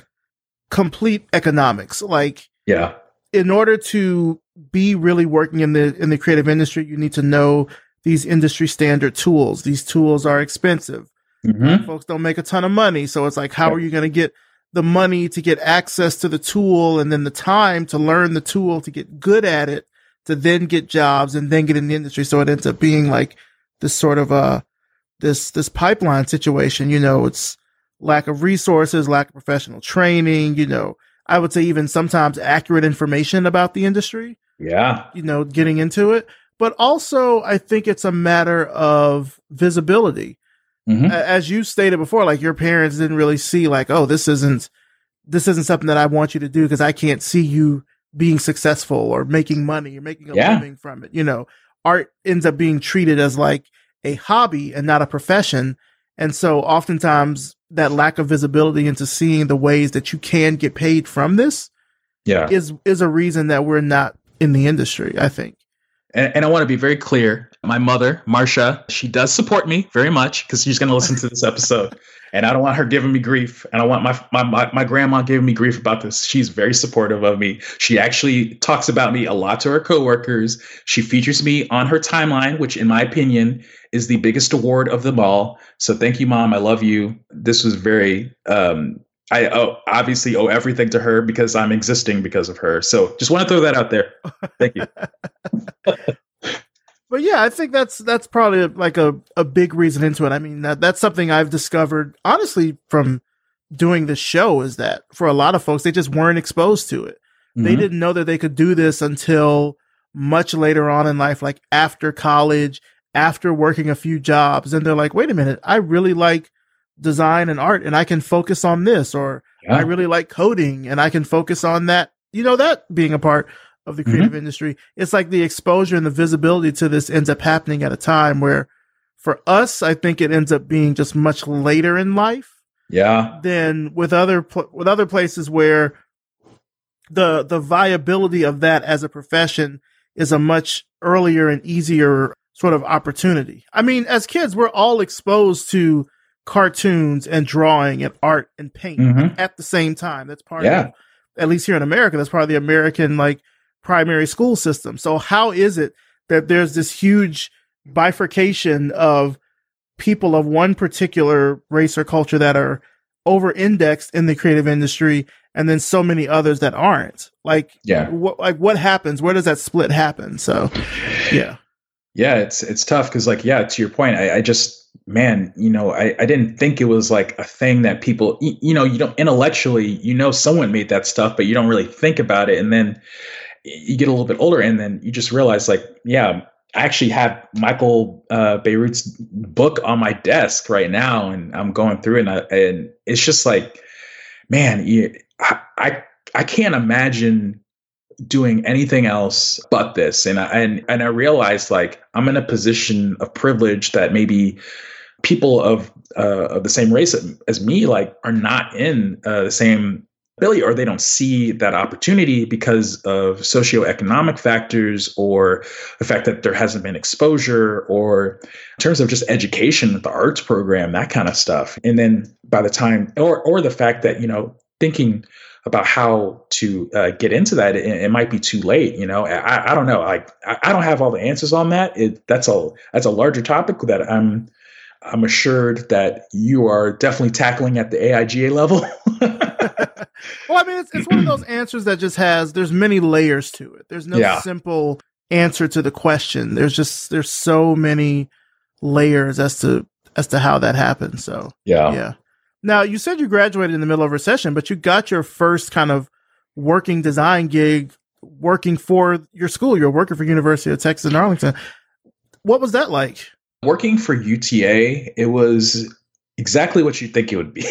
complete economics. Like yeah, in order to be really working in the in the creative industry, you need to know these industry standard tools. These tools are expensive. Mm-hmm. Folks don't make a ton of money. So it's like, how are you going to get the money to get access to the tool and then the time to learn the tool to get good at it to then get jobs and then get in the industry. So it ends up being like this sort of a, this, this pipeline situation. You know, it's lack of resources, lack of professional training, you know, I would say even sometimes accurate information about the industry. Yeah. You know, getting into it. But also, I think it's a matter of visibility. Mm-hmm. As you stated before, like your parents didn't really see like, oh, this isn't, this isn't something that I want you to do because I can't see you being successful or making money or making a yeah. living from it. You know, art ends up being treated as like a hobby and not a profession. And so oftentimes that lack of visibility into seeing the ways that you can get paid from this yeah. is, is a reason that we're not in the industry, I think and, and I want to be very clear. My mother, Marcia, she does support me very much because she's going to listen to this episode. and I don't want her giving me grief. And I want my, my, my, my grandma giving me grief about this. She's very supportive of me. She actually talks about me a lot to her coworkers. She features me on her timeline, which, in my opinion, is the biggest award of them all. So thank you, mom. I love you. This was very um, I owe, obviously owe everything to her because I'm existing because of her. So just want to throw that out there. Thank you. but yeah, I think that's that's probably like a, a big reason into it. I mean, that that's something I've discovered honestly from doing this show is that for a lot of folks they just weren't exposed to it. Mm-hmm. They didn't know that they could do this until much later on in life, like after college, after working a few jobs, and they're like, "Wait a minute, I really like design and art and I can focus on this or yeah. I really like coding and I can focus on that. You know, that being a part of the creative mm-hmm. industry. It's like the exposure and the visibility to this ends up happening at a time where for us, I think it ends up being just much later in life. Yeah. Than with other, with other places where the, the viability of that as a profession is a much earlier and easier sort of opportunity. I mean, as kids, we're all exposed to cartoons and drawing and art and paint mm-hmm. at the same time. That's part yeah. of, at least here in America, that's part of the American like primary school system. So how is it that there's this huge bifurcation of people of one particular race or culture that are over indexed in the creative industry and then so many others that aren't? Like yeah. what like what happens? Where does that split happen? So yeah. Yeah it's it's tough because like yeah to your point I, I, just man you know I, I didn't think it was like a thing that people you, you know you don't intellectually you know someone made that stuff but you don't really think about it. And then you get a little bit older and then you just realize like yeah I actually have Michael uh, Bierut's book on my desk right now, and I'm going through it, and, I, and it's just like, man, you, I, I, I can't imagine doing anything else but this, and I, and and I realized like I'm in a position of privilege that maybe people of uh, of the same race as me like are not in uh, the same ability or they don't see that opportunity because of socioeconomic factors or the fact that there hasn't been exposure or in terms of just education the arts program that kind of stuff. And then by the time or or the fact that you know thinking about how to uh, get into that it, it, might be too late you know? I, I don't know. I, I, don't have all the answers on that. It, that's a that's a larger topic that i'm i'm assured that you are definitely tackling at the aiga level well, I mean, it's, it's one of those answers that just has there's many layers to it. There's no yeah. simple answer to the question. There's just there's so many layers as to as to how that happened. So yeah, yeah. Now you said you graduated in the middle of recession, but you got your first kind of working design gig working for your school. You're working for University of Texas in Arlington. What was that like? Working for UTA, it was exactly what you think it would be.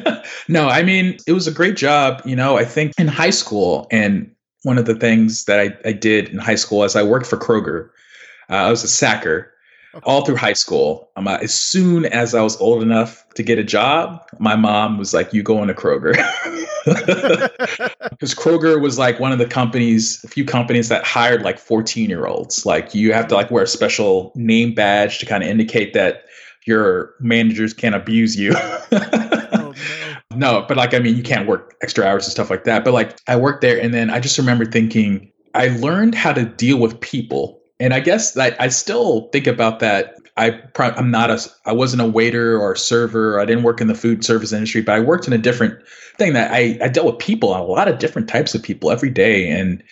no, I mean, it was a great job. You know, I think in high school, and one of the things that I, I did in high school is I worked for Kroger. Uh, I was a sacker. All through high school. Um, as soon as I was old enough to get a job, my mom was like, "You go into Kroger," because Kroger was like one of the companies, a few companies that hired like fourteen year olds. Like you have to like wear a special name badge to kind of indicate that your managers can't abuse you. oh, no, but like, I mean, you can't work extra hours and stuff like that. But like, I worked there and then I just remember thinking, I learned how to deal with people. And I guess that I still think about that. I I'm not a I wasn't a waiter or a server. I didn't work in the food service industry, but I worked in a different thing that I, I dealt with people, a lot of different types of people every day. And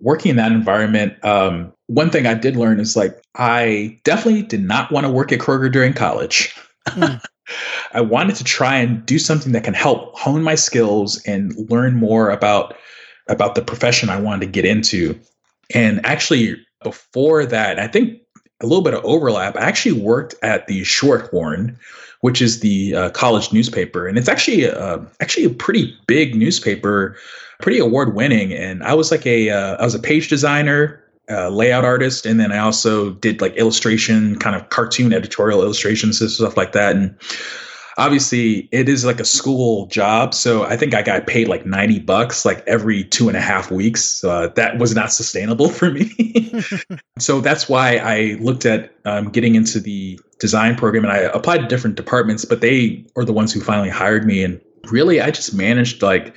working in that environment, um, one thing I did learn is like I definitely did not want to work at Kroger during college. Mm. I wanted to try and do something that can help hone my skills and learn more about about the profession I wanted to get into. And actually, before that, I think a little bit of overlap. I actually worked at the Shorthorn, which is the uh, college newspaper, and it's actually uh, actually a pretty big newspaper pretty award winning. And I was like a uh, I was a page designer, uh, layout artist, and then I also did like illustration, kind of cartoon editorial illustrations and stuff like that. And obviously, it is like a school job, so I think I got paid like ninety bucks like every two and a half weeks. Uh, that was not sustainable for me. so that's why I looked at um, getting into the design program, and I applied to different departments, but they are the ones who finally hired me. And really, I just managed like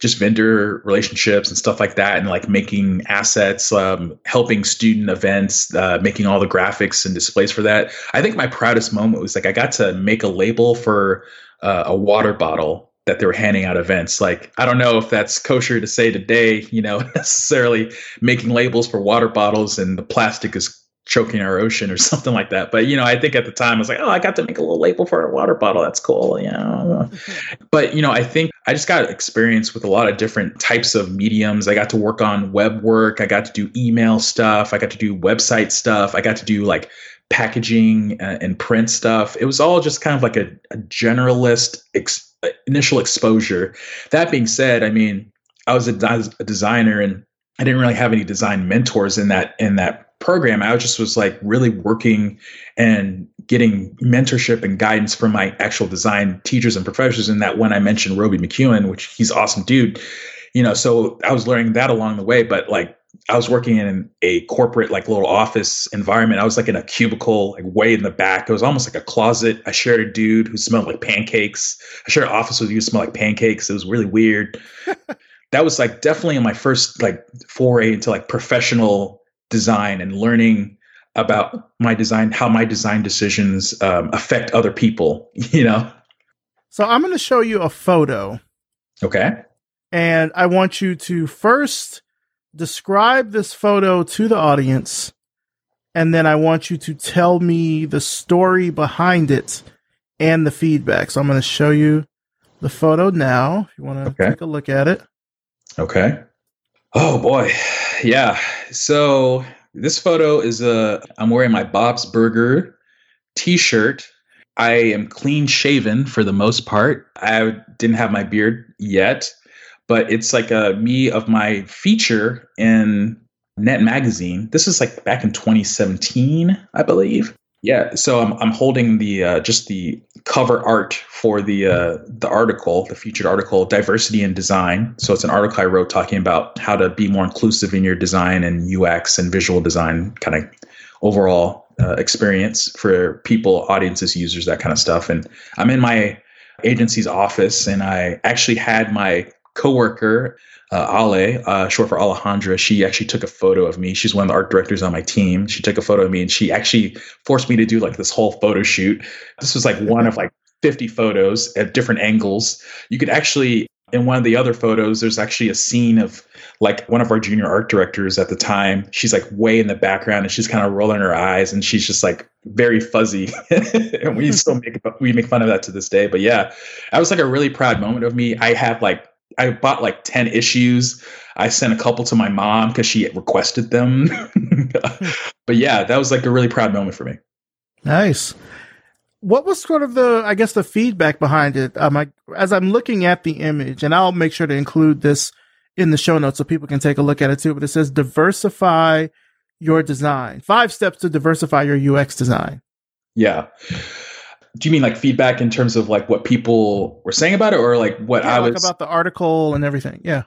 just vendor relationships and stuff like that and like making assets um, helping student events uh, making all the graphics and displays for that i think my proudest moment was like i got to make a label for uh, a water bottle that they were handing out events like i don't know if that's kosher to say today you know necessarily making labels for water bottles and the plastic is choking our ocean or something like that. But you know, I think at the time I was like, oh, I got to make a little label for a water bottle. That's cool, you know. but you know, I think I just got experience with a lot of different types of mediums. I got to work on web work. I got to do email stuff. I got to do website stuff. I got to do like packaging uh, and print stuff. It was all just kind of like a, a generalist ex- initial exposure. That being said, I mean, I was a, a designer and I didn't really have any design mentors in that in that program, I just was like really working and getting mentorship and guidance from my actual design teachers and professors. And that when I mentioned Roby McEwen, which he's awesome dude, you know, so I was learning that along the way. But like I was working in a corporate like little office environment. I was like in a cubicle, like way in the back. It was almost like a closet. I shared a dude who smelled like pancakes. I shared an office with you who smelled like pancakes. It was really weird. that was like definitely in my first like foray into like professional design and learning about my design, how my design decisions um, affect other people, you know? So I'm going to show you a photo. Okay. And I want you to first describe this photo to the audience. And then I want you to tell me the story behind it and the feedback. So I'm going to show you the photo now if you want to okay. take a look at it. Okay. Oh boy. Yeah. So this photo is a I'm wearing my Bob's Burger t-shirt. I am clean shaven for the most part. I didn't have my beard yet, but it's like a me of my feature in Net Magazine. This is like back in 2017, I believe. Yeah, so I'm I'm holding the uh, just the cover art for the uh, the article, the featured article, diversity in design. So it's an article I wrote talking about how to be more inclusive in your design and UX and visual design, kind of overall uh, experience for people, audiences, users, that kind of stuff. And I'm in my agency's office, and I actually had my coworker uh, Ale, uh, short for Alejandra, she actually took a photo of me. She's one of the art directors on my team. She took a photo of me and she actually forced me to do like this whole photo shoot. This was like one of like 50 photos at different angles. You could actually, in one of the other photos, there's actually a scene of like one of our junior art directors at the time. She's like way in the background and she's kind of rolling her eyes and she's just like very fuzzy. and we still make we make fun of that to this day. But yeah, that was like a really proud moment of me. I have like I bought like 10 issues. I sent a couple to my mom because she requested them. but yeah, that was like a really proud moment for me. Nice. What was sort of the, I guess, the feedback behind it? Um, I, as I'm looking at the image, and I'll make sure to include this in the show notes so people can take a look at it too, but it says diversify your design. Five steps to diversify your UX design. Yeah do you mean like feedback in terms of like what people were saying about it or like what yeah, I like was about the article and everything? Yeah.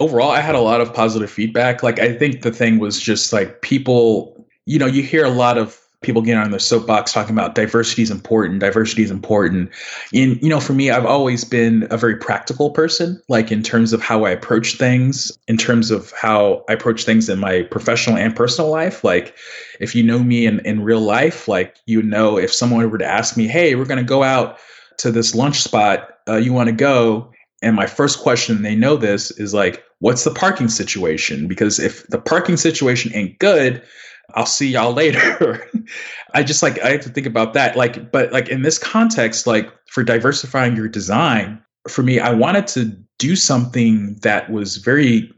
Overall, I had a lot of positive feedback. Like I think the thing was just like people, you know, you hear a lot of people getting on their soapbox talking about diversity is important diversity is important. And you know for me i've always been a very practical person like in terms of how i approach things in terms of how i approach things in my professional and personal life. Like if you know me in, in real life like you know if someone were to ask me hey we're going to go out to this lunch spot uh, you want to go? And my first question they know this is like what's the parking situation? Because if the parking situation ain't good I'll see y'all later. I just like I have to think about that. Like, but like in this context, like for diversifying your design, for me, I wanted to do something that was very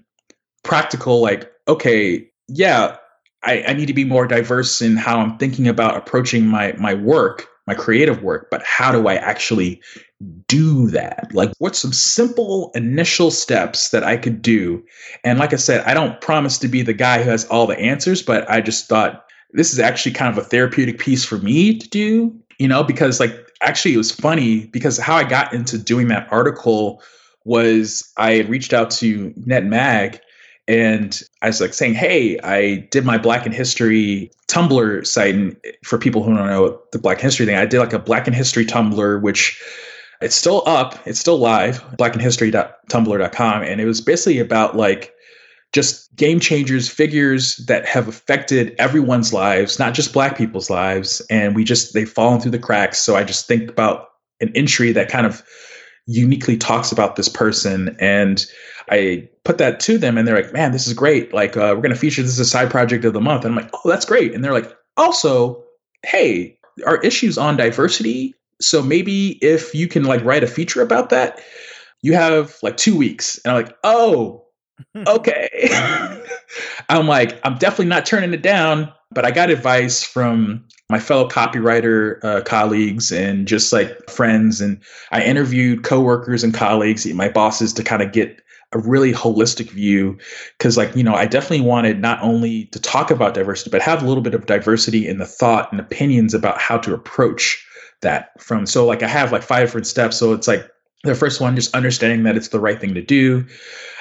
practical. Like, okay, yeah, I, I need to be more diverse in how I'm thinking about approaching my my work, my creative work, but how do I actually do that? Like, what's some simple initial steps that I could do? And like I said, I don't promise to be the guy who has all the answers, but I just thought this is actually kind of a therapeutic piece for me to do, you know, because like actually it was funny because how I got into doing that article was I reached out to NetMag and I was like saying, "Hey, I did my Black in History Tumblr site, and for people who don't know the Black History thing, I did like a Black in History Tumblr, which it's still up, it's still live, blackinhistory.tumblr.com. And it was basically about like just game changers, figures that have affected everyone's lives, not just black people's lives. And we just, they've fallen through the cracks. So I just think about an entry that kind of uniquely talks about this person. And I put that to them and they're like, man, this is great. Like, uh, we're going to feature this as a side project of the month. And I'm like, oh, that's great. And they're like, also, hey, our issues on diversity so maybe if you can like write a feature about that, you have like two weeks. And I'm like, oh, okay. I'm like, I'm definitely not turning it down, but I got advice from my fellow copywriter uh, colleagues and just like friends. And I interviewed coworkers and colleagues, my bosses, to kind of get a really holistic view because like you know i definitely wanted not only to talk about diversity but have a little bit of diversity in the thought and opinions about how to approach that from so like i have like five different steps so it's like the first one just understanding that it's the right thing to do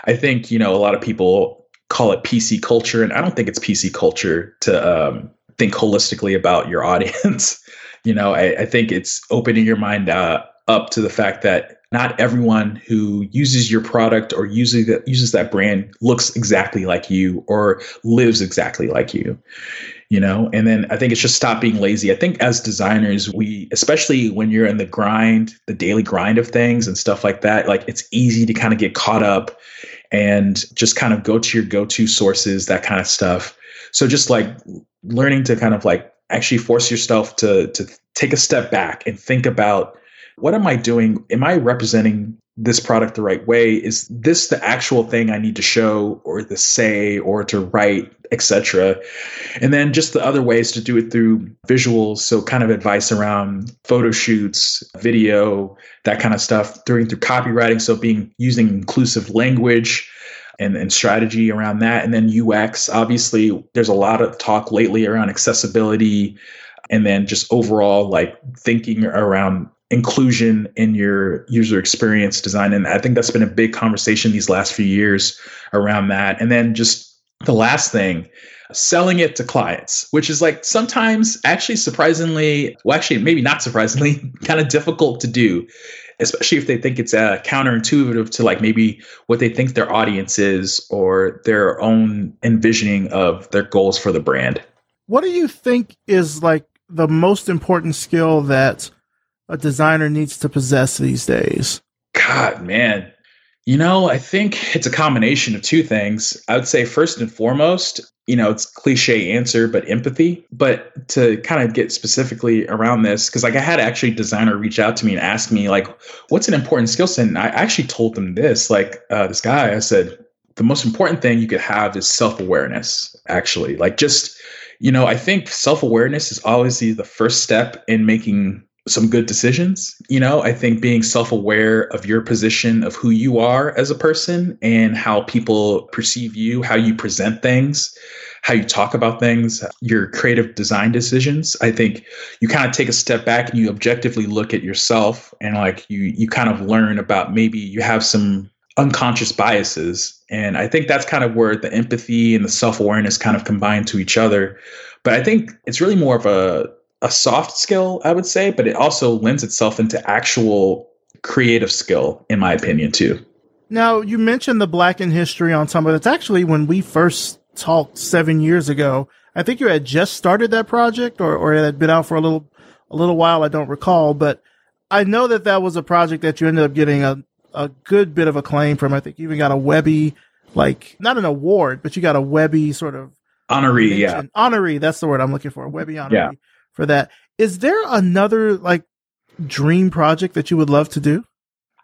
i think you know a lot of people call it PC culture. And I don't think it's PC culture to um, think holistically about your audience. you know, I, I, think it's opening your mind uh, up to the fact that not everyone who uses your product or uses that uses that brand looks exactly like you or lives exactly like you you know and then i think it's just stop being lazy i think as designers we especially when you're in the grind the daily grind of things and stuff like that like it's easy to kind of get caught up and just kind of go to your go-to sources that kind of stuff so just like learning to kind of like actually force yourself to to take a step back and think about what am I doing? Am I representing this product the right way? Is this the actual thing I need to show or to say or to write, etc.? And then just the other ways to do it through visuals. So kind of advice around photo shoots, video, that kind of stuff, doing through copywriting. So being using inclusive language. And, and strategy around that. And then UX, obviously, there's a lot of talk lately around accessibility and then just overall like thinking around inclusion in your user experience design. And I think that's been a big conversation these last few years around that. And then just the last thing, selling it to clients, which is like sometimes actually surprisingly, well, actually, maybe not surprisingly, kind of difficult to do, especially if they think it's uh, counterintuitive to like maybe what they think their audience is or their own envisioning of their goals for the brand. What do you think is like the most important skill that a designer needs to possess these days? God, man. You know, I think it's a combination of two things. I would say first and foremost, you know, it's cliche answer, but empathy. But to kind of get specifically around this, because like I had actually designer reach out to me and ask me, like, what's an important skill set? And I actually told them this, like uh, this guy, I said, the most important thing you could have is self-awareness, actually. Like just, you know, I think self-awareness is always the first step in making some good decisions. You know, I think being self aware of your position, of who you are as a person, and how people perceive you, how you present things, how you talk about things, your creative design decisions. I think you kind of take a step back and you objectively look at yourself and like you you kind of learn about maybe you have some unconscious biases. And I think that's kind of where the empathy and the self awareness kind of combine to each other. But I think it's really more of a a soft skill, I would say, but it also lends itself into actual creative skill, in my opinion, too. Now, you mentioned the Black in History Tumblr. That's actually when we first talked seven years ago. I think you had just started that project or, or it had been out for a little, a little while. I don't recall, but I know that that was a project that you ended up getting a, a good bit of acclaim from. I think you even got a Webby, like not an award, but you got a Webby sort of honoree. Yeah. Honoree. That's the word I'm looking for. Webby honoree. Yeah for that. Is there another like dream project that you would love to do?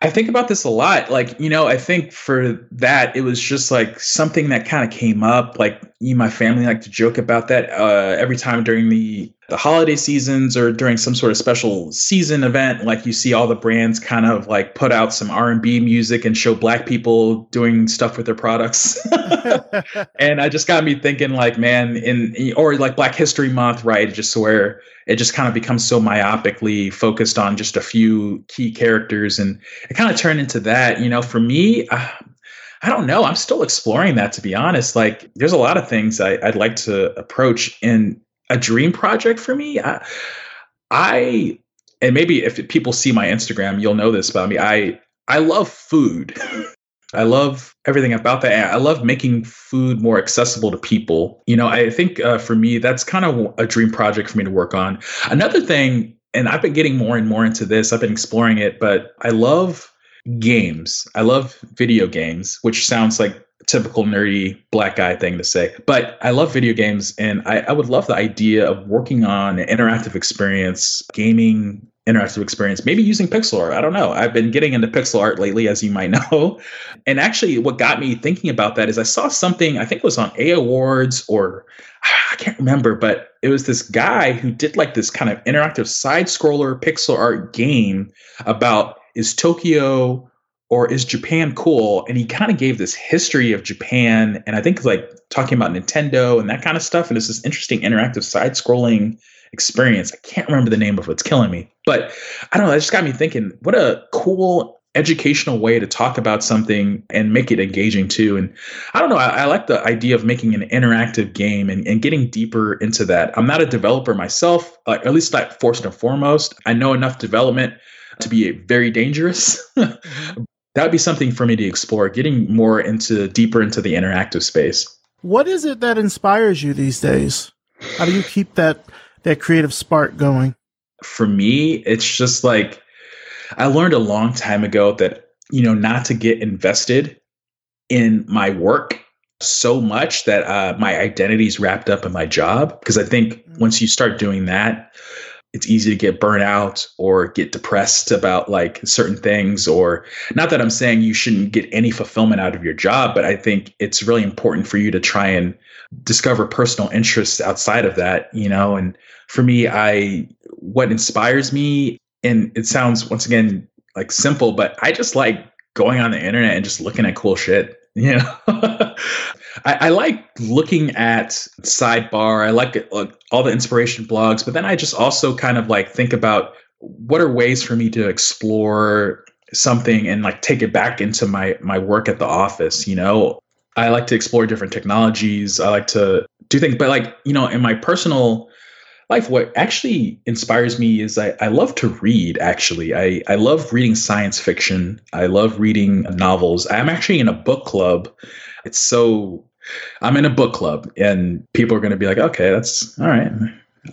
I think about this a lot. Like, you know, I think for that, it was just like something that kind of came up. Like, you, my family like to joke about that uh, every time during the the holiday seasons or during some sort of special season event. Like, you see all the brands kind of like put out some R and B music and show Black people doing stuff with their products. and I just got me thinking, like, man, in or like Black History Month, right? Just where it just kind of becomes so myopically focused on just a few key characters and it kind of turned into that you know for me uh, i don't know i'm still exploring that to be honest like there's a lot of things I, would like to approach in a dream project for me I, I and maybe if people see my instagram you'll know this about me i i love food I love everything about that. I love making food more accessible to people. You know, I think uh, for me, that's kind of a dream project for me to work on. Another thing, and I've been getting more and more into this, I've been exploring it, but I love games. I love video games, which sounds like typical nerdy black guy thing to say. But I love video games and I, I would love the idea of working on an interactive experience, gaming interactive experience, maybe using pixel art. I don't know. I've been getting into pixel art lately, as you might know. And actually, what got me thinking about that is I saw something, I think it was on Awwwards or I can't remember, but it was this guy who did like this kind of interactive side scroller pixel art game about is Tokyo or is Japan cool? And he kind of gave this history of Japan and I think like talking about Nintendo and that kind of stuff. And it's this interesting interactive side scrolling experience. I can't remember the name of what's killing me, but I don't know. It just got me thinking, what a cool educational way to talk about something and make it engaging too. And I don't know, I, I like the idea of making an interactive game and, and, getting deeper into that. I'm not a developer myself, uh, at least not first and foremost. I know enough development to be very dangerous. That would be something for me to explore, getting more into deeper into the interactive space. What is it that inspires you these days? How do you keep that that creative spark going? For me, it's just like I learned a long time ago that, you know, not to get invested in my work so much that uh, my identity is wrapped up in my job. Because I think mm-hmm. once you start doing that, it's easy to get burnt out or get depressed about like certain things or not that i'm saying you shouldn't get any fulfillment out of your job but i think it's really important for you to try and discover personal interests outside of that you know and for me i what inspires me and it sounds once again like simple, but I just like going on the internet and just looking at cool shit. You know, I, I, like looking at sidebar. I like, like all the inspiration blogs, but then I just also kind of like think about what are ways for me to explore something and like take it back into my my work at the office. You know, I like to explore different technologies. I like to do things, but like you know, in my personal life what actually inspires me is I, I love to read actually. I, I love reading science fiction. I love reading novels. I'm actually in a book club. It's so i'm in a book club and people are going to be like okay that's all right.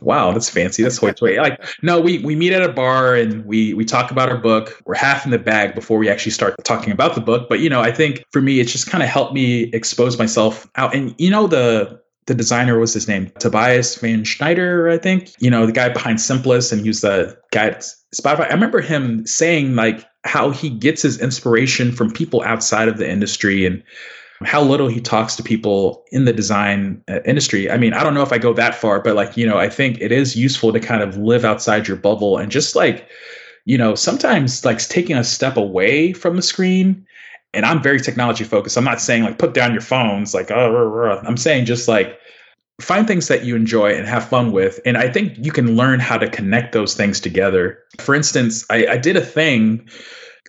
Wow that's fancy. That's way way like no we we meet at a bar and we we talk about our book. We're half in the bag before we actually start talking about the book. But you know i think for me it's just kind of helped me expose myself out. And you know the the designer was his name? Tobias van schneider i think. You know the guy behind Semplice and he was the guy at spotify. I remember him saying like how he gets his inspiration from people outside of the industry and how little he talks to people in the design uh, industry. I mean, I don't know if I go that far, but like, you know, I think it is useful to kind of live outside your bubble and just like, you know, sometimes like taking a step away from the screen and I'm very technology focused. I'm not saying like put down your phones, like oh, I'm saying just like find things that you enjoy and have fun with. And I think you can learn how to connect those things together. For instance, I, I did a thing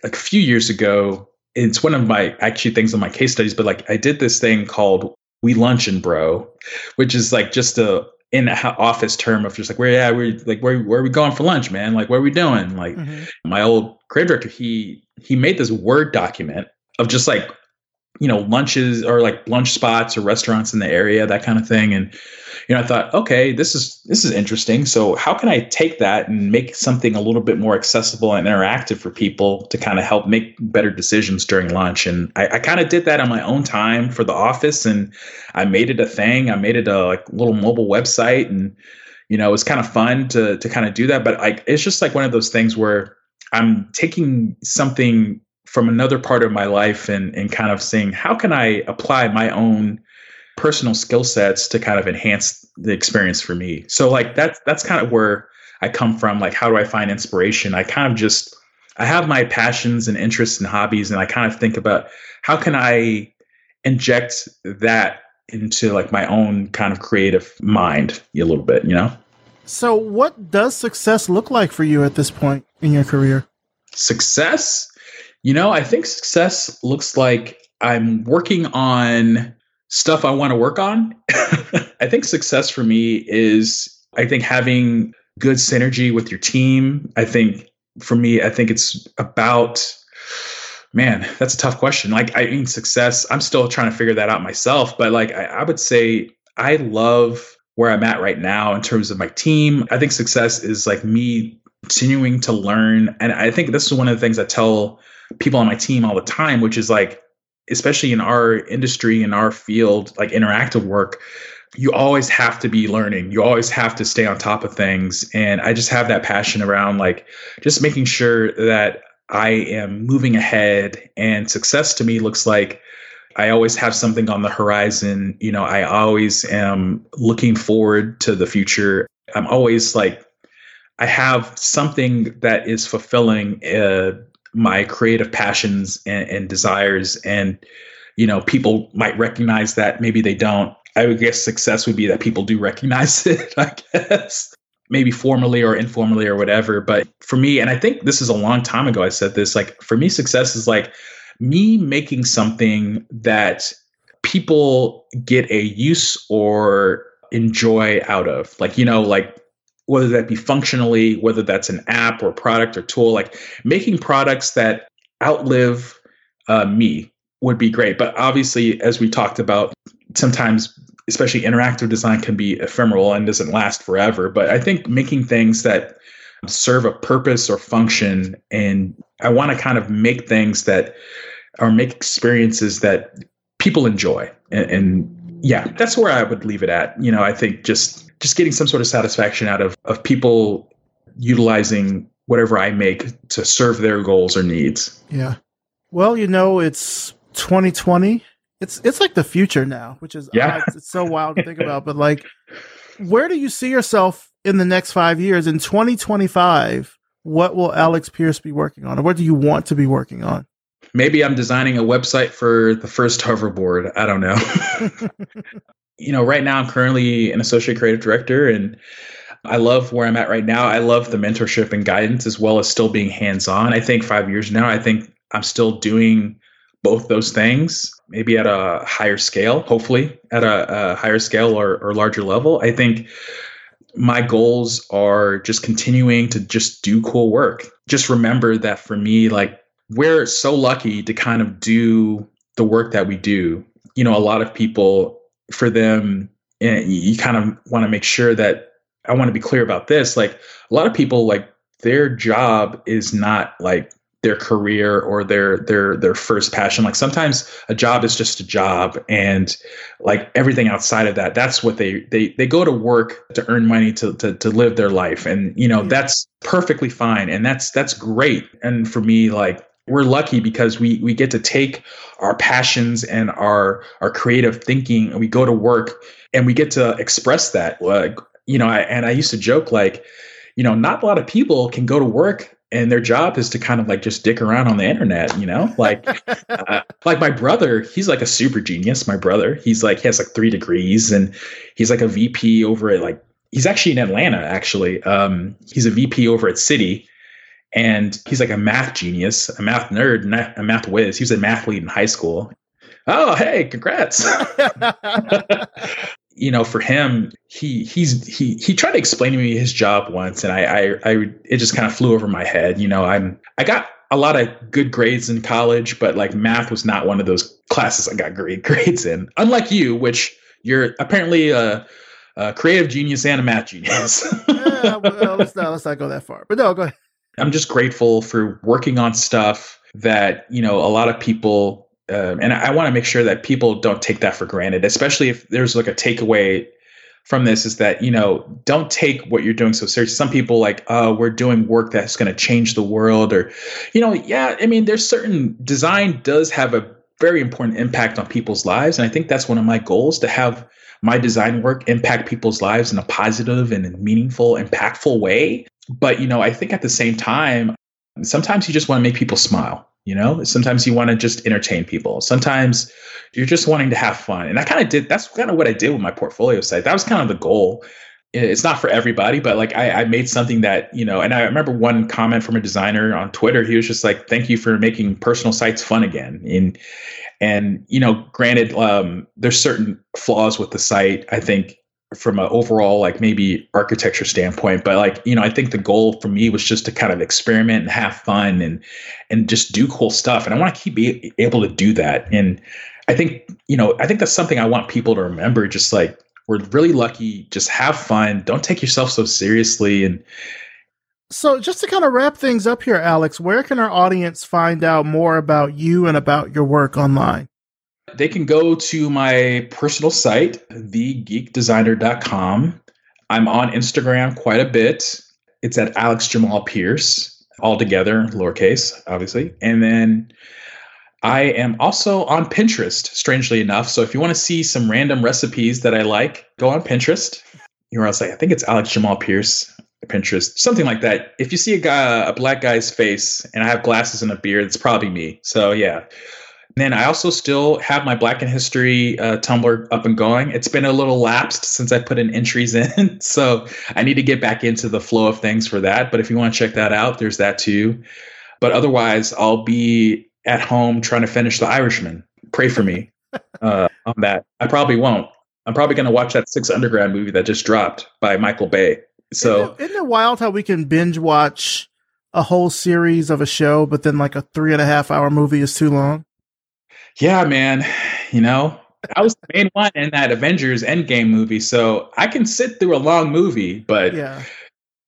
like a few years ago. It's one of my actually things on my case studies, but like I did this thing called We Lunch Luncheon Bro, which is like just a in office term of just like where yeah we're like where where are we going for lunch man like what are we doing like mm-hmm. my old creative director he he made this word document of just like you know lunches or like lunch spots or restaurants in the area that kind of thing and you know i thought okay this is this is interesting so how can i take that and make something a little bit more accessible and interactive for people to kind of help make better decisions during lunch? And i, I kind of did that on my own time for the office and i made it a thing i made it a like little mobile website and you know it was kind of fun to to kind of do that but like it's just like one of those things where i'm taking something from another part of my life and and kind of seeing how can I apply my own personal skill sets to kind of enhance the experience for me. So like that's that's kind of where I come from. Like how do I find inspiration? I kind of just I have my passions and interests and hobbies, and I kind of think about how can I inject that into like my own kind of creative mind a little bit, you know? So what does success look like for you at this point in your career? Success you know, I think success looks like I'm working on stuff I want to work on. I think success for me is, I think, having good synergy with your team. I think for me, I think it's about, man, that's a tough question. Like, I mean, success, I'm still trying to figure that out myself. But like, I, I would say I love where I'm at right now in terms of my team. I think success is like me continuing to learn. And I think this is one of the things I tell people on my team all the time, which is like, especially in our industry, in our field, like interactive work, you always have to be learning. You always have to stay on top of things. And I just have that passion around like just making sure that I am moving ahead. And success to me looks like I always have something on the horizon. You know, I always am looking forward to the future. I'm always like, I have something that is fulfilling uh, my creative passions and, and desires and you know people might recognize that maybe they don't i would guess success would be that people do recognize it i guess maybe formally or informally or whatever. But for me, and I think this is a long time ago I said this, like for me, success is like me making something that people get a use or enjoy out of. Like, you know, like whether that be functionally, whether that's an app or product or tool, like making products that outlive uh, me would be great. But obviously, as we talked about, sometimes especially interactive design can be ephemeral and doesn't last forever. But I think making things that serve a purpose or function, and I want to kind of make things that or make experiences that people enjoy. And, and yeah, that's where I would leave it at. You know, I think just just getting some sort of satisfaction out of of people utilizing whatever I make to serve their goals or needs. Yeah. Well, you know, it's 2020 it's it's like the future now, which is yeah. it's, it's so wild to think about. But like, where do you see yourself in the next five years? In 2025, what will Alex Pierce be working on, or what do you want to be working on? Maybe I'm designing a website for the first hoverboard. I don't know. you know, right now I'm currently an associate creative director and I love where I'm at right now. I love the mentorship and guidance as well as still being hands on. I think five years now, I think I'm still doing both those things, maybe at a higher scale, hopefully at a, a higher scale or, or larger level. I think my goals are just continuing to just do cool work. Just remember that for me, like we're so lucky to kind of do the work that we do. You know, a lot of people, for them, and you kind of want to make sure that I want to be clear about this. Like a lot of people, like their job is not like their career or their their their first passion. Like sometimes a job is just a job and like everything outside of that that's what they they they go to work to earn money to to, to live their life. And you know mm. that's perfectly fine and that's that's great. And for me like we're lucky because we we get to take our passions and our our creative thinking and we go to work and we get to express that. Like you know I, and i used to joke like you know not a lot of people can go to work and their job is to kind of like just dick around on the internet you know? Like uh, like my brother he's like a super genius my brother. He's like he has like three degrees and he's like a vp over at like he's actually in atlanta actually. Um he's a vp over at Citi and he's like a math genius a math nerd a math whiz he was a math lead in high school oh hey congrats you know, for him, he he's he he tried to explain to me his job once, and I I, I it just kind of flew over my head. You know, I'm I got a lot of good grades in college, but like math was not one of those classes I got great grades in. Unlike you, which you're apparently a, a creative genius and a math genius. yeah, uh, well, let's not let's not go that far. But no, go ahead. I'm just grateful for working on stuff that you know a lot of people um, and I, want to make sure that people don't take that for granted, especially if there's like a takeaway from this is that you know don't take what you're doing so seriously. Some people like, oh, we're doing work that's going to change the world, or you know, yeah. I mean, there's certain design does have a very important impact on people's lives, and I think that's one of my goals to have my design work impact people's lives in a positive and meaningful, impactful way. But you know, I think at the same time, sometimes you just want to make people smile you know, sometimes you want to just entertain people. Sometimes you're just wanting to have fun. And I kind of did, that's kind of what I did with my portfolio site. That was kind of the goal. It's not for everybody, but like I, I made something that, you know, and I remember one comment from a designer on Twitter. He was just like, thank you for making personal sites fun again. And, and, you know, granted, um, there's certain flaws with the site. I think from an overall like maybe architecture standpoint but like you know i think the goal for me was just to kind of experiment and have fun and and just do cool stuff and i want to keep be able to do that and i think you know i think that's something i want people to remember just like we're really lucky just have fun don't take yourself so seriously and so just to kind of wrap things up here alex where can our audience find out more about you and about your work online they can go to my personal site, thegeekdesigner.com. I'm on Instagram quite a bit. It's at Alex Jamal Pierce, all together, lowercase, obviously. And then I am also on Pinterest, strangely enough. So if you want to see some random recipes that I like, go on Pinterest. You're else like, I think it's Alex Jamal Pierce, Pinterest, something like that. If you see a guy, a black guy's face, and I have glasses and a beard, it's probably me. So yeah, And then I also still have my Black in History uh, Tumblr up and going. It's been a little lapsed since I put in entries in, so I need to get back into the flow of things for that. But if you want to check that out, there's that too. But otherwise, I'll be at home trying to finish The Irishman. Pray for me uh, on that. I probably won't. I'm probably going to watch that Six Underground movie that just dropped by Michael Bay. So isn't it, isn't it wild how we can binge watch a whole series of a show, but then like a three and a half hour movie is too long? Yeah, man. You know, I was the main one in that Avengers Endgame movie, so I can sit through a long movie, but yeah.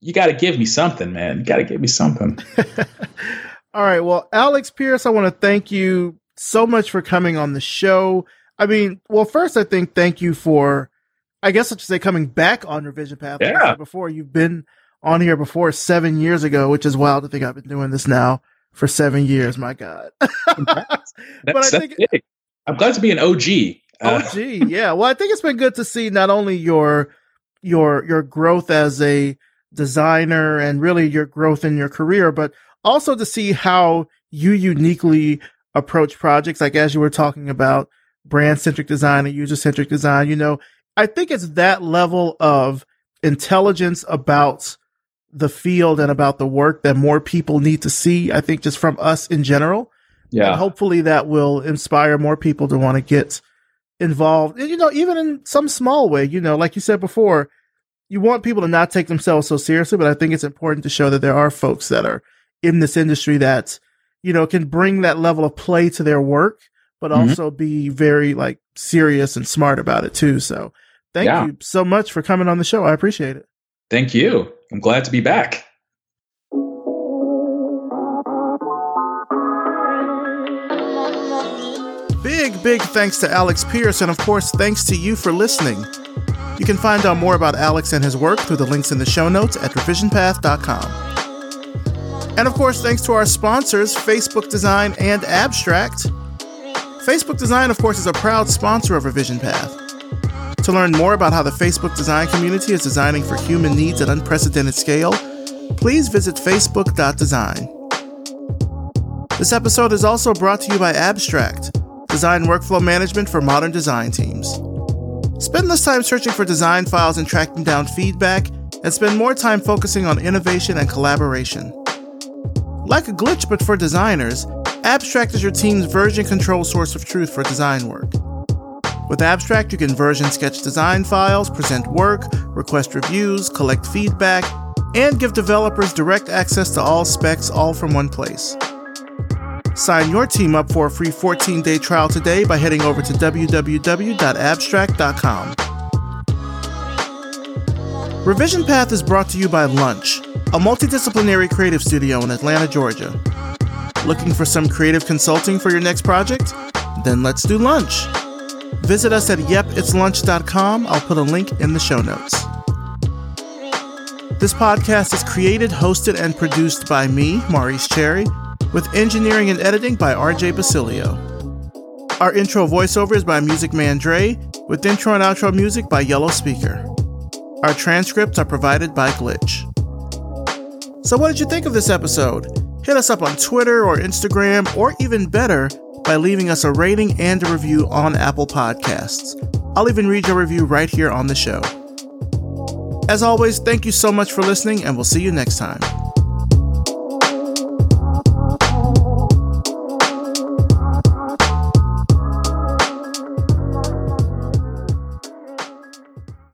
you got to give me something, man. You got to give me something. All right. Well, Alex Pierce, I want to thank you so much for coming on the show. I mean, well, first, I think thank you for, I guess I should say, coming back on Revision Path. Yeah. Before you've been on here before seven years ago, which is wild to think I've been doing this now for seven years. My God. but I think big. I'm glad to be an OG. Uh, OG, yeah. Well, I think it's been good to see not only your your your growth as a designer and really your growth in your career, but also to see how you uniquely approach projects. Like as you were talking about brand centric design and user centric design, you know, I think it's that level of intelligence about the field and about the work that more people need to see. I think just from us in general. Yeah. And hopefully that will inspire more people to want to get involved. And, you know, even in some small way, you know, like you said before, you want people to not take themselves so seriously, but I think it's important to show that there are folks that are in this industry that, you know, can bring that level of play to their work, but mm-hmm. also be very like serious and smart about it too. So thank yeah. you so much for coming on the show. I appreciate it. Thank you. I'm glad to be back. Big, big thanks to Alex Pierce, and of course, thanks to you for listening. You can find out more about Alex and his work through the links in the show notes at revisionpath.com. And of course, thanks to our sponsors, Facebook Design and Abstract. Facebook Design, of course, is a proud sponsor of Revision Path. To learn more about how the Facebook design community is designing for human needs at unprecedented scale, please visit facebook.design. This episode is also brought to you by Abstract, design workflow management for modern design teams. Spend less time searching for design files and tracking down feedback, and spend more time focusing on innovation and collaboration. Like a glitch, but for designers, Abstract is your team's version control source of truth for design work. With Abstract, you can version sketch design files, present work, request reviews, collect feedback, and give developers direct access to all specs all from one place. Sign your team up for a free 14 day trial today by heading over to www.abstract.com. Revision Path is brought to you by Lunch, a multidisciplinary creative studio in Atlanta, Georgia. Looking for some creative consulting for your next project? Then let's do lunch. Visit us at yepitslunch.com. I'll put a link in the show notes. This podcast is created, hosted, and produced by me, Maurice Cherry, with engineering and editing by RJ Basilio. Our intro voiceover is by Music Man Dre, with intro and outro music by Yellow Speaker. Our transcripts are provided by Glitch. So, what did you think of this episode? Hit us up on Twitter or Instagram, or even better, by leaving us a rating and a review on Apple Podcasts. I'll even read your review right here on the show. As always, thank you so much for listening, and we'll see you next time.